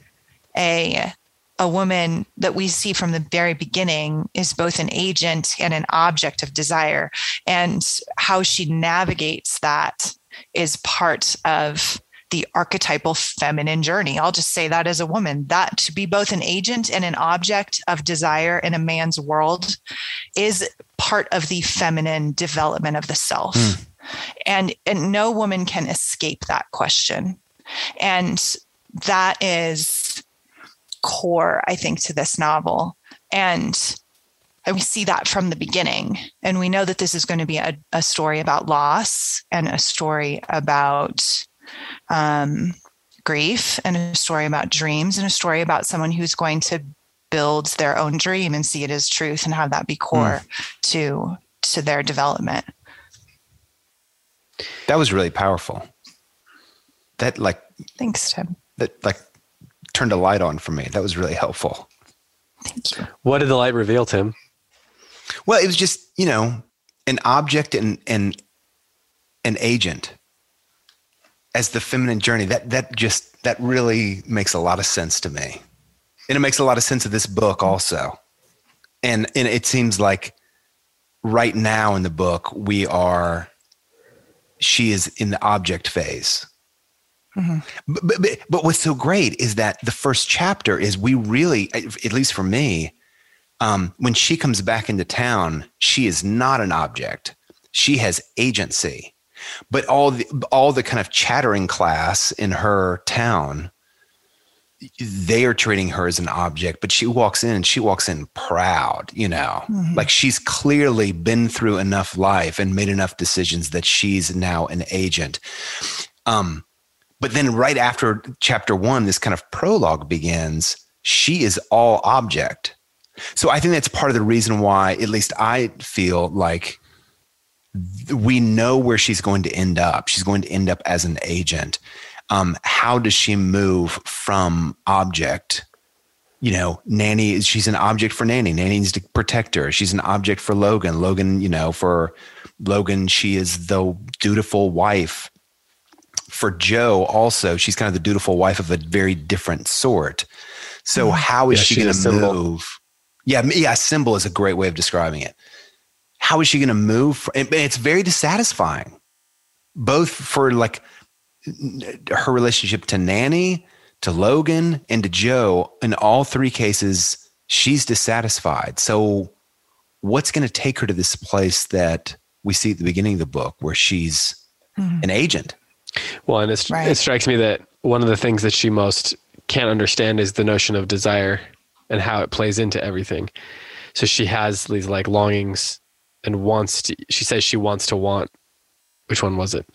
a a woman that we see from the very beginning is both an agent and an object of desire. And how she navigates that is part of the archetypal feminine journey. I'll just say that as a woman, that to be both an agent and an object of desire in a man's world is part of the feminine development of the self. Mm. And, and no woman can escape that question. And that is core, I think, to this novel. And we see that from the beginning. And we know that this is going to be a, a story about loss and a story about um, grief and a story about dreams and a story about someone who's going to build their own dream and see it as truth and have that be core mm. to to their development. That was really powerful. That like thanks, Tim. That like turned a light on for me. That was really helpful. Thank you. What did the light reveal, Tim? Well, it was just, you know, an object and and an agent as the feminine journey. That that just that really makes a lot of sense to me. And it makes a lot of sense of this book also. And and it seems like right now in the book we are she is in the object phase Mm-hmm. But, but, but what's so great is that the first chapter is we really, at least for me, um, when she comes back into town, she is not an object. She has agency. But all the all the kind of chattering class in her town, they are treating her as an object. But she walks in she walks in proud, you know, mm-hmm. like she's clearly been through enough life and made enough decisions that she's now an agent. Um, but then right after chapter one, this kind of prologue begins. She is all object. So I think that's part of the reason why, at least I feel like we know where she's going to end up. She's going to end up as an agent. Um, how does she move from object? You know, Nanny, she's an object for Nanny. Nanny needs to protect her. She's an object for Logan. Logan, you know, for Logan, she is the dutiful wife for Joe, also, she's kind of the dutiful wife of a very different sort. So how is Yeah, she she's going to move? Yeah, yeah, symbol is a great way of describing it. How is she going to move? fr- and It's very dissatisfying, both for like n- her relationship to Nanny, to Logan, and to Joe. In all three cases, she's dissatisfied. So, what's going to take her to this place that we see at the beginning of the book, where she's mm-hmm. an agent? Well, and it's, Right. it strikes me that one of the things that she most can't understand is the notion of desire and how it plays into everything. So she has these like longings and wants to, she says she wants to want, which one was it?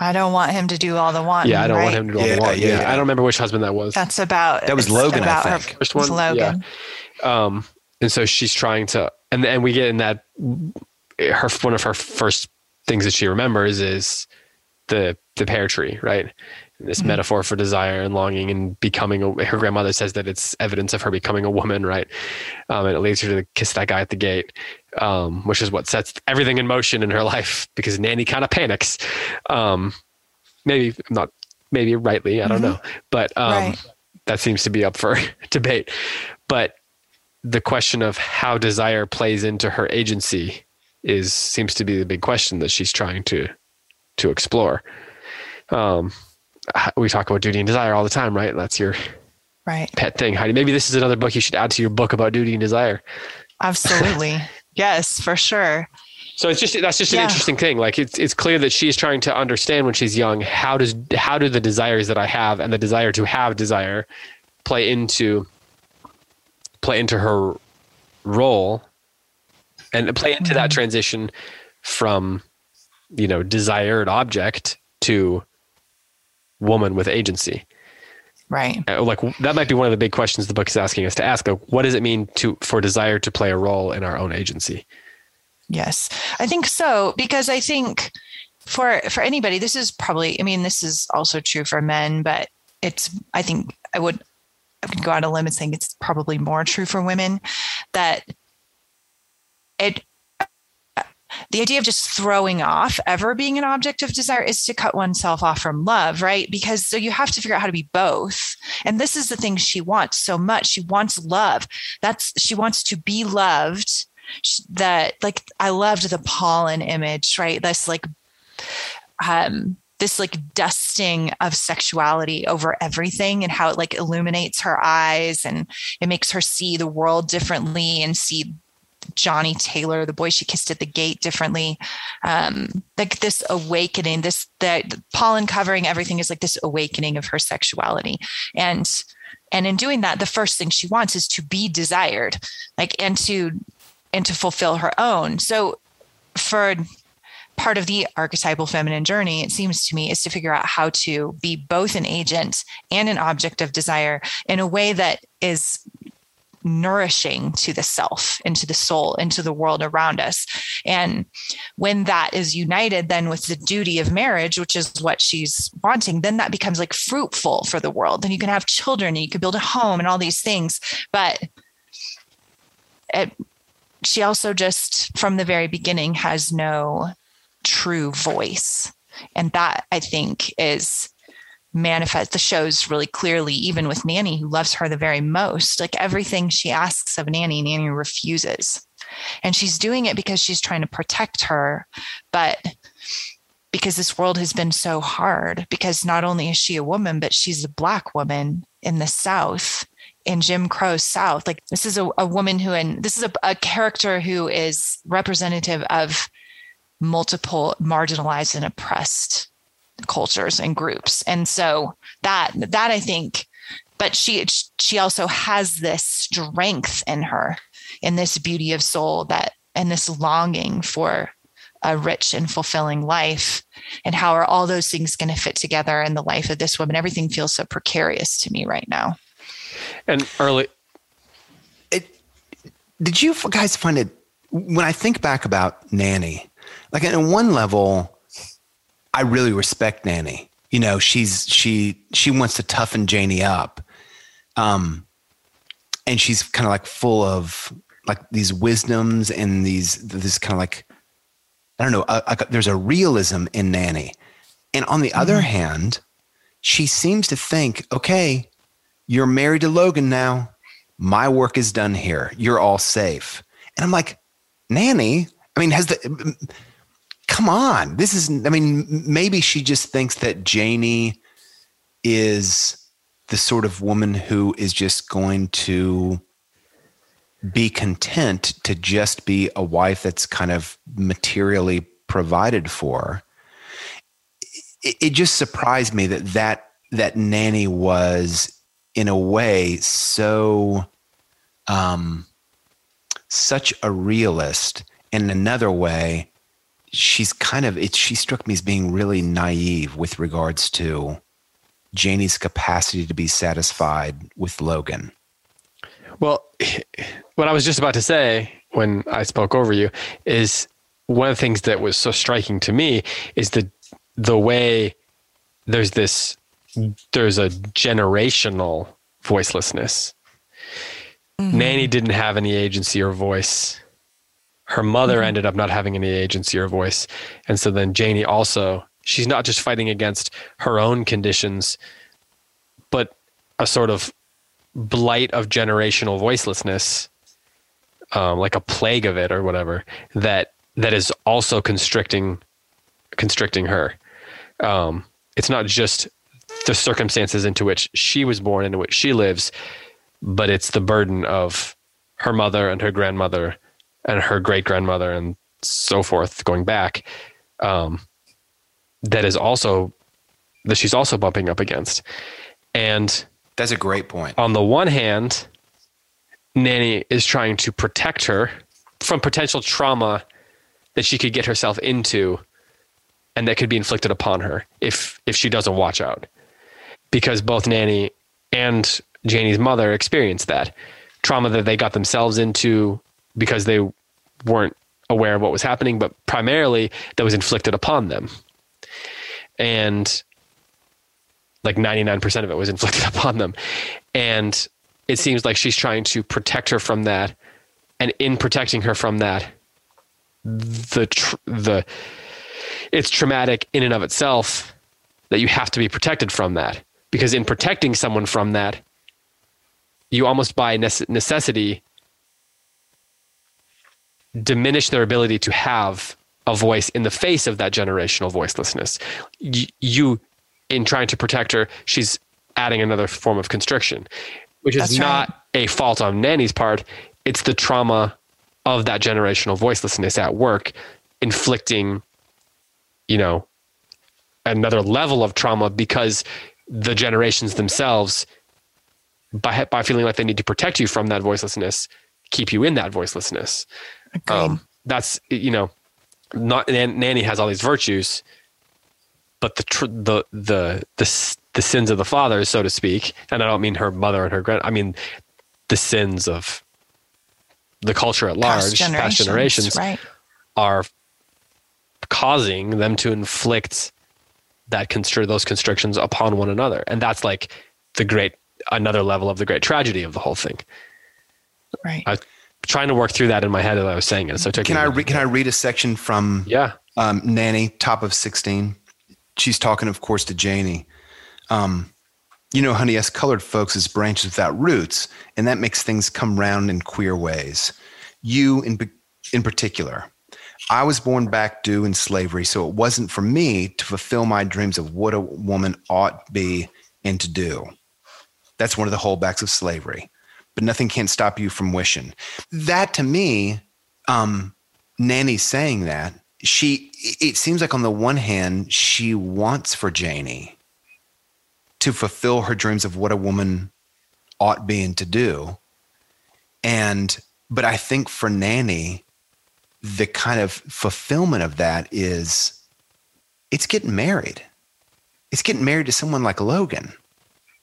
I don't want him to do all the wanting. yeah, I don't want him to do all Yeah, the want. yeah, Yeah, yeah. I don't remember which husband that was. That's about That was it's Logan, I about her- think. First it's one? Logan. Um, and so she's trying to, and and we get in that her one of her first things that she remembers is the the pear tree, right? This Mm-hmm. metaphor for desire and longing and becoming. A, her grandmother says that it's evidence of her becoming a woman, right? Um, and it leads her to kiss that guy at the gate, um, which is what sets everything in motion in her (laughs) life because Nanny kind of panics. Um, maybe not, maybe rightly, I don't know, but um, Mm-hmm. Right. that seems to be up for (laughs) debate. But the question of how desire plays into her agency is seems to be the big question that she's trying to to explore. Um, we talk about duty and desire all the time, right? That's your Right. pet thing, Heidi. Maybe this is another book you should add to your book about duty and desire. Absolutely. (laughs) yes, for sure. So it's just that's just an Yeah. interesting thing. Like it's it's clear that she's trying to understand when she's young how does how do the desires that I have and the desire to have desire play into play into her role and play into that mm-hmm. transition from you know desired object to woman with agency. Right. Uh, Like that might be one of the big questions the book is asking us to ask. Like, what does it mean to for desire to play a role in our own agency? Yes, I think so because I think for for anybody, this is probably. I mean, this is also true for men, but it's. I think I would. I would go out on a limb and saying it's probably more true for women that it. The idea of just throwing off ever being an object of desire is to cut oneself off from love, right? Because so you have to figure out how to be both. And this is the thing she wants so much. She wants love. That's she wants to be loved that like I loved the pollen image, right? This like um this like dusting of sexuality over everything and how it like illuminates her eyes and it makes her see the world differently and see Johnny Taylor, the boy she kissed at the gate differently. Um, like this awakening, this that pollen covering everything is like this awakening of her sexuality. And and in doing that, the first thing she wants is to be desired, like and to and to fulfill her own. So for part of the archetypal feminine journey, it seems to me, is to figure out how to be both an agent and an object of desire in a way that is nourishing to the self, into the soul, into the world around us. And when that is united then with the duty of marriage, which is what she's wanting, then that becomes like fruitful for the world. Then you can have children and you can build a home and all these things. But it, she also just from the very beginning has no true voice. And that I think is manifest the shows really clearly, even with Nanny, who loves her the very most. Like everything she asks of Nanny, Nanny refuses. And she's doing it because she's trying to protect her, but because this world has been so hard, because not only is she a woman, but she's a black woman in the South, in Jim Crow South. Like this is a, a woman who, and this is a, a character who is representative of multiple marginalized and oppressed cultures and groups. And so that that i think but she she also has this strength in her in this beauty of soul that and this longing for a rich and fulfilling life. And how are all those things going to fit together in the life of this woman? Everything feels so precarious to me right now. And early, it did you guys find it when i think back about nanny like on one level i really respect nanny. You know she's she she wants to toughen janie up um and she's kind of like full of like these wisdoms and these this kind of like i don't know uh, uh, there's a realism in nanny. And on the other hand she seems to think okay you're married to logan now. My work is done here. You're all safe. And I'm like, Nanny, I mean, has the, come on. This is, I mean, maybe she just thinks that Janie is the sort of woman who is just going to be content to just be a wife that's kind of materially provided for. It, it just surprised me that that that nanny was in a way so um such a realist in another way she's kind of it she struck me as being really naive with regards to Janie's capacity to be satisfied with Logan. Well, what I was just about to say when I spoke over you is one of the things that was so striking to me is the the way there's this there's a generational voicelessness. Mm-hmm. Nanny didn't have any agency or voice. Her mother mm-hmm. ended up not having any agency or voice. And so then Janie also she's not just fighting against her own conditions, but a sort of blight of generational voicelessness, um, like a plague of it or whatever that that is also constricting constricting her. Um, it's not just the circumstances into which she was born, into which she lives, but it's the burden of her mother and her grandmother and her great grandmother and so forth going back. Um, that is also that she's also bumping up against. And that's a great point. On the one hand, Nanny is trying to protect her from potential trauma that she could get herself into and that could be inflicted upon her if if she doesn't watch out. Because both Nanny and Janie's mother experienced that trauma that they got themselves into because they weren't aware of what was happening, but primarily that was inflicted upon them and like 99% of it was inflicted (laughs) upon them. And it seems like she's trying to protect her from that. And in protecting her from that, the, tr- the, it's traumatic in and of itself that you have to be protected from that. Because in protecting someone from that, you almost by necessity diminish their ability to have a voice in the face of that generational voicelessness. You, in trying to protect her, she's adding another form of constriction, which is That's not right. a fault on Nanny's part. It's the trauma of that generational voicelessness at work, inflicting, you know, another level of trauma because the generations themselves, by by feeling like they need to protect you from that voicelessness, keep you in that voicelessness. Um, that's you know not Nanny has all these virtues, but the tr- the the the the sins of the fathers, so to speak, and I don't mean her mother and her grand. I mean the sins of the culture at large, past generations, past generations right. are causing them to inflict that constr- those constrictions upon one another, and that's like the great another level of the great tragedy of the whole thing. Right. I, trying to work through that in my head as I was saying it. So can I re- can I read a section from yeah um, Nanny top of sixteen? She's talking, of course, to Janie. Um, you know, honey, us colored folks is branches without roots, and that makes things come round in queer ways. You, in in particular, I was born back due in slavery, so it wasn't for me to fulfill my dreams of what a woman ought be and to do. That's one of the holdbacks of slavery but nothing can't stop you from wishing. That to me, um, Nanny saying that, she it seems like on the one hand, she wants for Janie to fulfill her dreams of what a woman ought being to do. And but I think for Nanny, the kind of fulfillment of that is it's getting married. It's getting married to someone like Logan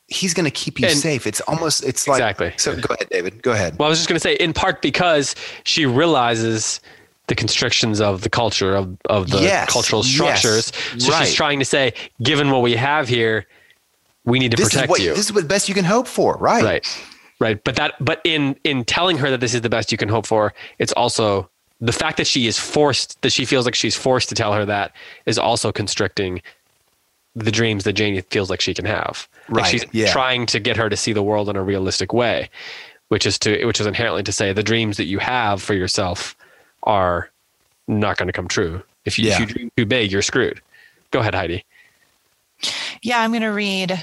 he's going to keep you and safe. It's almost it's like exactly. So go ahead, David. Go ahead. Well, I was just going to say, in part because she realizes the constrictions of the culture of of the yes, cultural structures. Yes, so right. she's trying to say, given what we have here, we need to this protect what, you. This is what best you can hope for, right? Right. Right. But that but in in telling her that this is the best you can hope for, it's also the fact that she is forced that she feels like she's forced to tell her that is also constricting the dreams that Janie feels like she can have. Like right. she's yeah. trying to get her to see the world in a realistic way. which is to which is inherently to say the dreams that you have for yourself are not going to come true. If you, Yeah. if you dream too big, you're screwed. Go ahead, Heidi. Yeah, I'm going to read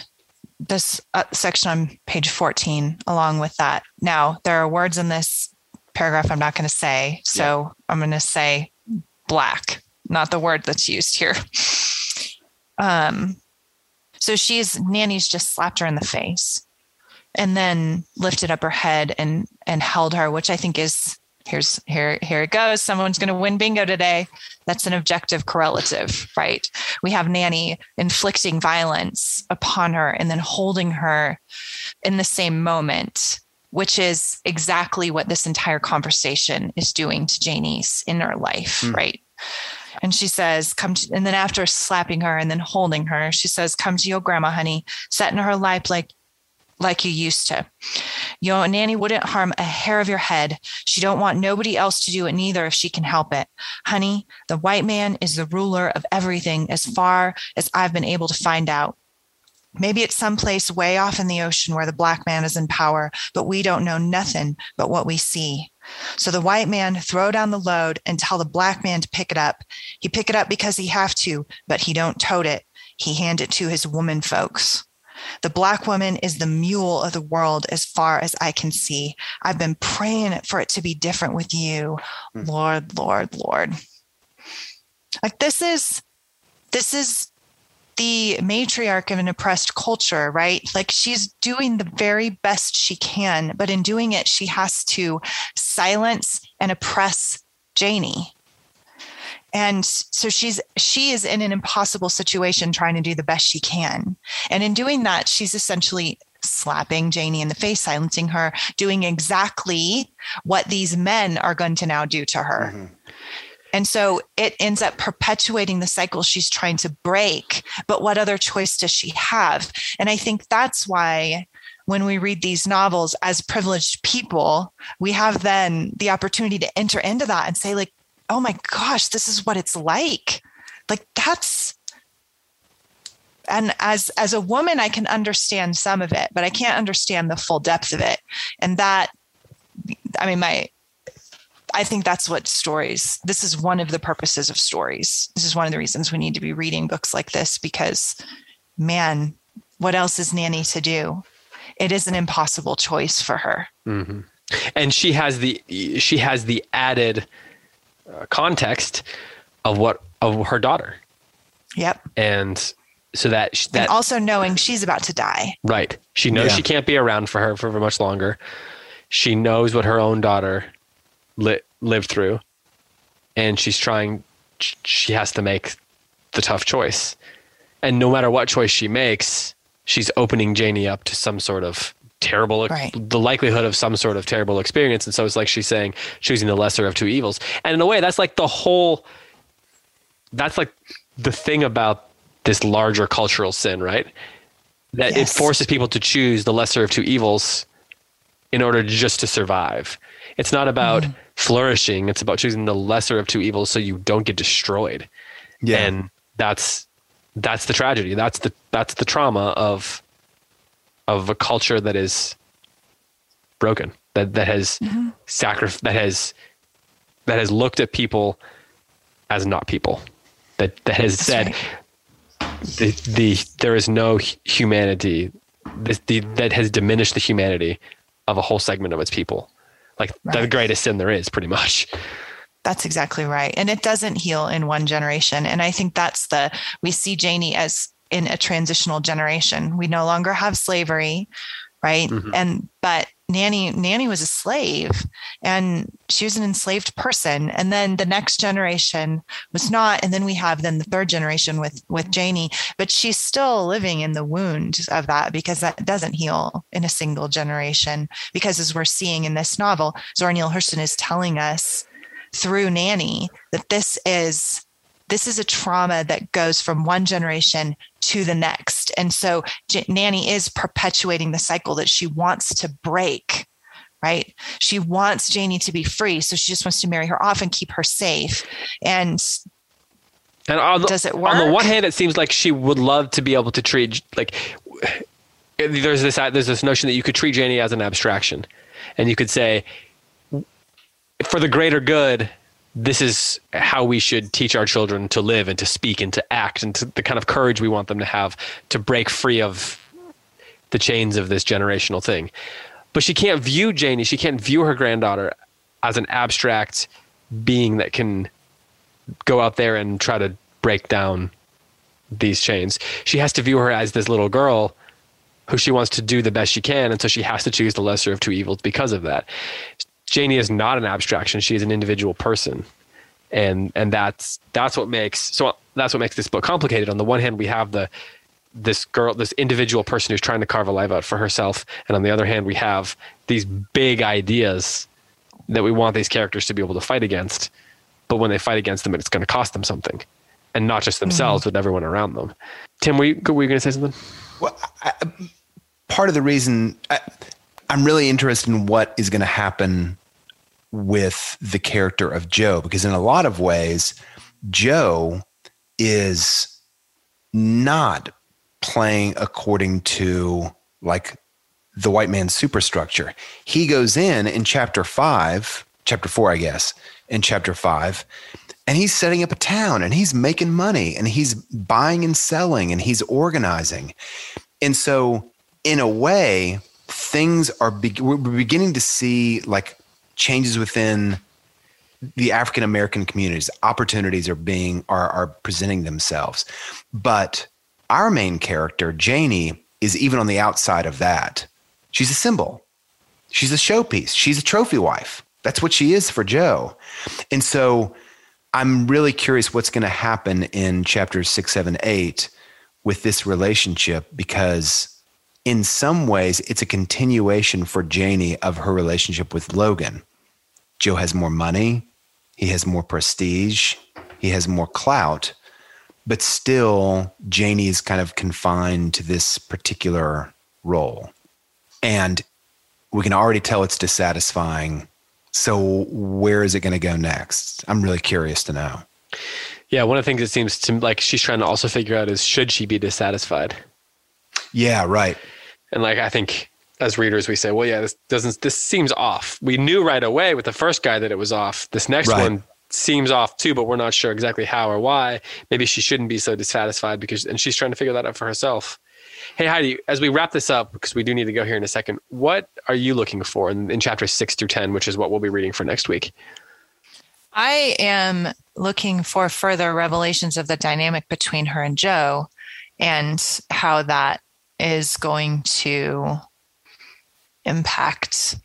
this uh, section on page 14 along with that. Now, there are words in this paragraph I'm not going to say. So I'm going to say black, not the word that's used here. Um, so she's, Nanny's just slapped her in the face and then lifted up her head and, and held her, which I think is, here's, here, here it goes. Someone's going to win bingo today. That's an objective correlative, right? We have Nanny inflicting violence upon her and then holding her in the same moment, which is exactly what this entire conversation is doing to Janice in her life, Hmm. right? And she says, Come and then after slapping her and then holding her, she says, Come to your grandma, honey, set in her lap like like you used to. Your nanny wouldn't harm a hair of your head. She don't want nobody else to do it neither if she can help it. Honey, the white man is the ruler of everything as far as I've been able to find out. Maybe it's someplace way off in the ocean where the black man is in power, but we don't know nothing but what we see. So the white man throw down the load and tell the black man to pick it up. He pick it up because he have to, but he don't tote it. He hand it to his woman folks. The black woman is the mule of the world as far as I can see. I've been praying for it to be different with you. Hmm. Lord, Lord, Lord. Like this is this is the matriarch of an oppressed culture, right? Like she's doing the very best she can, but in doing it, she has to silence and oppress Janie. And so she's she is in an impossible situation trying to do the best she can. And in doing that, she's essentially slapping Janie in the face, silencing her, doing exactly what these men are going to now do to her. Mhm. And so it ends up perpetuating the cycle she's trying to break. But what other choice does she have? And I think that's why when we read these novels as privileged people, we have then the opportunity to enter into that and say, like, oh my gosh, this is what it's like. Like that's and as as a woman, I can understand some of it, but I can't understand the full depth of it. And that I mean, my I think that's what stories, this is one of the purposes of stories. This is one of the reasons we need to be reading books like this because, man, what else is Nanny to do? It is an impossible choice for her. hmm And she has the she has the added uh, context of what of her daughter, Yep. and so that sh- that and also knowing she's about to die. right, she knows Yeah. she can't be around for her for much longer. She knows what her own daughter li- lived through, and she's trying. She has to make the tough choice, and no matter what choice she makes, she's opening Janie up to some sort of terrible Right. the likelihood of some sort of terrible experience. And so it's like she's saying choosing the lesser of two evils. And in a way that's like the whole that's like the thing about this larger cultural sin right? That it forces people to choose the lesser of two evils in order just to survive. It's not about Mm-hmm. flourishing. It's about choosing the lesser of two evils so you don't get destroyed. Yeah. and that's that's the tragedy that's the that's the trauma of of a culture that is broken that that has Mm-hmm. sacrif- that has that has looked at people as not people that that has That's said right. the, the there is no humanity this, the, that has diminished the humanity of a whole segment of its people like the greatest sin there is pretty much That's exactly right. And it doesn't heal in one generation. And I think that's the, we see Janie as in a transitional generation. We no longer have slavery, right? Mhm. And, but Nanny, Nanny was a slave and she was an enslaved person. And then the next generation was not. And then we have then the third generation with, with Janie, but she's still living in the wound of that because that doesn't heal in a single generation. Because as we're seeing in this novel, Zora Neale Hurston is telling us through nanny that this is this is a trauma that goes from one generation to the next. And so J- nanny is perpetuating the cycle that she wants to break right? She wants janie to be free so she just wants to marry her off and keep her safe. And and on the, Does it work? on the one hand it seems like she would love to be able to treat like there's this there's this notion that you could treat Janie as an abstraction, and you could say, for the greater good, this is how we should teach our children to live and to speak and to act and to the kind of courage we want them to have to break free of the chains of this generational thing. But she can't view Janie, she can't view her granddaughter as an abstract being that can go out there and try to break down these chains. She has to view her as this little girl who she wants to do the best she can, and so she has to choose the lesser of two evils because of that. Janie is not an abstraction; she is an individual person, and and that's that's what makes so that's what makes this book complicated. On the one hand, we have the this girl, this individual person who's trying to carve a life out for herself, and on the other hand, we have these big ideas that we want these characters to be able to fight against. But when they fight against them, it's going to cost them something, and not just themselves, mm-hmm. but everyone around them. Tim, were you, were you going to say something? Well, I, part of the reason I, I'm really interested in what is going to happen with the character of Joe, because in a lot of ways, Joe is not playing according to like the white man's superstructure. He goes in in chapter five, chapter four, I guess, in chapter five, and he's setting up a town and he's making money and he's buying and selling and he's organizing. And so, in a way, things are be- we're beginning to see like changes within the African American communities. Opportunities are being are are presenting themselves, but our main character, Janie, is even on the outside of that. She's a symbol. She's a showpiece. She's a trophy wife. That's what she is for Joe. And so I'm really curious what's going to happen in chapters six, seven, eight with this relationship because in some ways it's a continuation for Janie of her relationship with Logan. Joe has more money, he has more prestige, he has more clout but still Janie is kind of confined to this particular role. And we can already tell it's dissatisfying. So where is it going to go next? I'm really curious to know. Yeah, one of the things it seems to like she's trying to also figure out is should she be dissatisfied? Yeah, right. And like I think as readers we say, well, yeah, this doesn't this seems off. We knew right away with the first guy that it was off. This next right. one seems off too, but we're not sure exactly how or why. Maybe she shouldn't be so dissatisfied because, and she's trying to figure that out for herself. Hey, Heidi, as we wrap this up, because we do need to go here in a second, what are you looking for in, in chapters six through 10, which is what we'll be reading for next week? I am looking for further revelations of the dynamic between her and Joe and how that is going to impact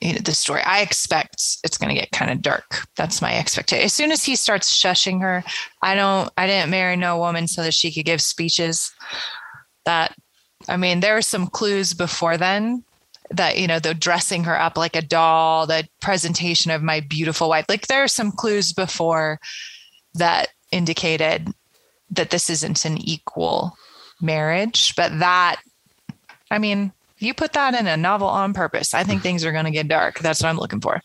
you know, the story. I expect it's going to get kind of dark. That's my expectation. As soon as he starts shushing her, I don't, I didn't marry no woman so that she could give speeches. That, I mean, there are some clues before then that, you know, the dressing her up like a doll, the presentation of my beautiful wife. Like there are some clues before that indicated that this isn't an equal marriage, but that, I mean, you put that in a novel on purpose, I think things are going to get dark. That's what I'm looking for.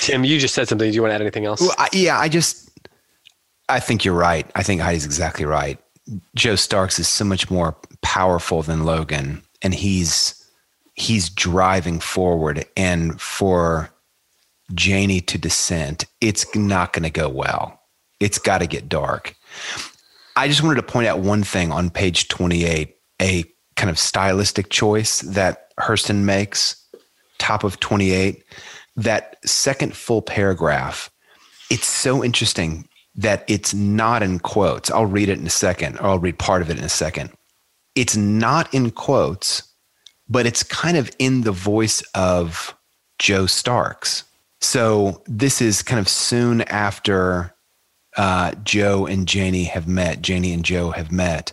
Tim, you just said something. Do you want to add anything else? Well, I, yeah, I just, I think you're right. I think Heidi's exactly right. Joe Starks is so much more powerful than Logan, and he's he's driving forward. And for Janie to dissent, it's not going to go well. It's got to get dark. I just wanted to point out one thing on page 28, a kind of stylistic choice that Hurston makes, top of 28, that second full paragraph, it's so interesting that it's not in quotes. I'll read it in a second, or I'll read part of it in a second. It's not in quotes, but it's kind of in the voice of Joe Starks. So this is kind of soon after uh, Joe and Janie have met. Janie and Joe have met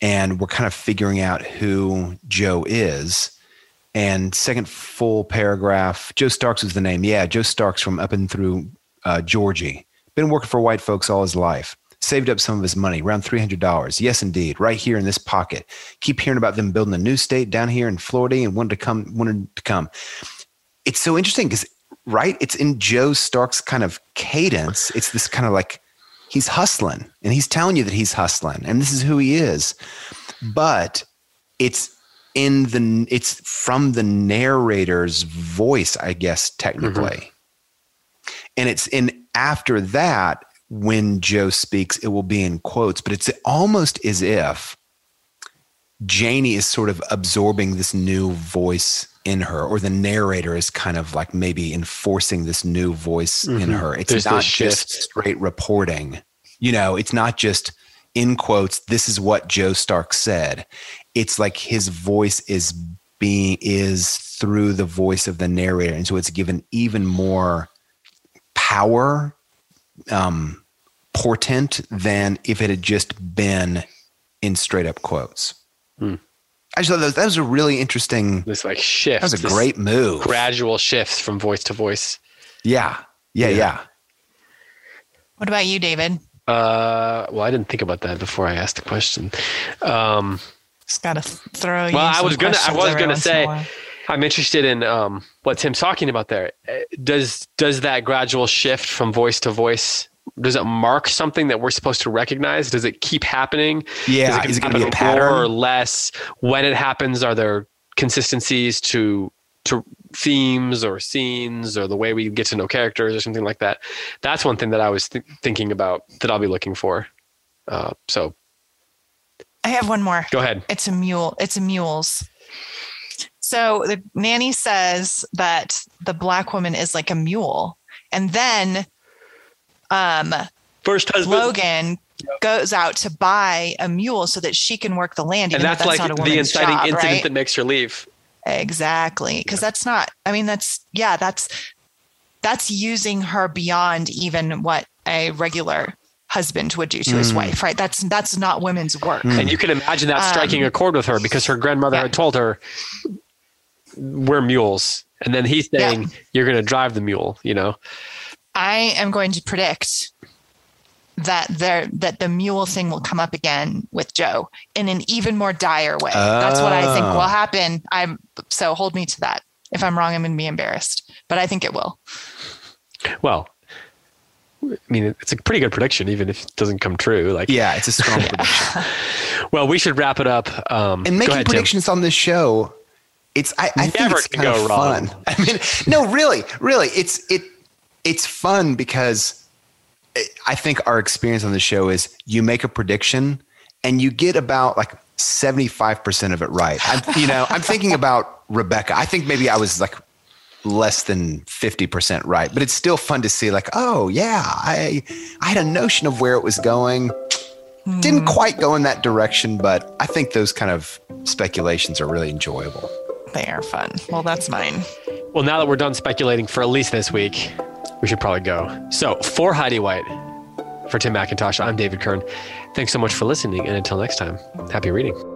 and we're kind of figuring out who Joe is. And second full paragraph, Joe Starks was the name. Yeah, Joe Starks from up and through uh, Georgie. Been working for white folks all his life. Saved up some of his money, around $300. Yes, indeed, right here in this pocket. Keep hearing about them building a new state down here in Florida and wanted to come, wanted to come. It's so interesting because, right, it's in Joe Starks' kind of cadence. It's this kind of like he's hustling and he's telling you that he's hustling and this is who he is. But it's in the it's from the narrator's voice, I guess technically. Mm-hmm. And it's in after that when Joe speaks, it will be in quotes, but it's almost as if Janie is sort of absorbing this new voice in her, or the narrator is kind of like maybe enforcing this new voice in her. It's There's not just straight reporting. You know, it's not just in quotes, this is what Joe Stark said. It's like his voice is being is through the voice of the narrator. And so it's given even more power, um, portent than if it had just been in straight up quotes. Hmm. I just thought that was, that was a really interesting. This like shift. That was a this great move. gradual shifts from voice to voice. Yeah, yeah, Yeah. yeah. What about you, David? Uh, well, I didn't think about that before I asked the question. Um, Just gotta throw. you Well, I was gonna- I was gonna once in a say- I'm interested in um, what Tim's talking about there. Uh, Does does that gradual shift from voice to voice does it mark something that we're supposed to recognize? Does it keep happening? Yeah, Does is it going to be a happen more or less? When it happens, are there consistencies to to themes or scenes or the way we get to know characters or something like that? That's one thing that I was th- thinking about that I'll be looking for. Uh, so I have one more. go ahead. It's a mule. It's a mules. So the nanny says that the black woman is like a mule, and then um, First husband. Logan goes out to buy a mule so that she can work the land. and even though that's, like not a the inciting job, incident right? that makes her leave. Exactly. Because that's not, I mean, that's, yeah, that's, that's using her beyond even what a regular husband would do to his Mm. wife, right? That's, that's not women's work. Mm. And you can imagine that striking Um, a chord with her because her grandmother yeah. had told her, "We're mules," and then he's Yeah. saying, "You're going to drive the mule." You know, I am going to predict that there, that the mule thing will come up again with Joe in an even more dire way. That's what I think Oh. will happen. I'm, so hold me to that. If I'm wrong, I'm going to be embarrassed, but I think it will. well, I mean, it's a pretty good prediction, even if it doesn't come true. Like, Yeah, it's a strong (laughs) prediction. well, we should wrap it up. Um, And making ahead, Tim. predictions on this show, it's I, I think it's can kind go of wrong. fun. (laughs) I mean, no, really, really, it's it it's fun because I think our experience on the show is you make a prediction and you get about like 75% of it right. I'm, you know, I'm thinking about Rebecca. I think maybe I was like less than 50% right, but it's still fun to see like, oh yeah, I I had a notion of where it was going. Didn't hmm. quite go in that direction, but I think those kind of speculations are really enjoyable. They are fun. Well, that's mine. Well, now that we're done speculating for at least this week, we should probably go. So, for Heidi White, for Tim McIntosh, I'm David Kern. Thanks so much for listening, and until next time, happy reading.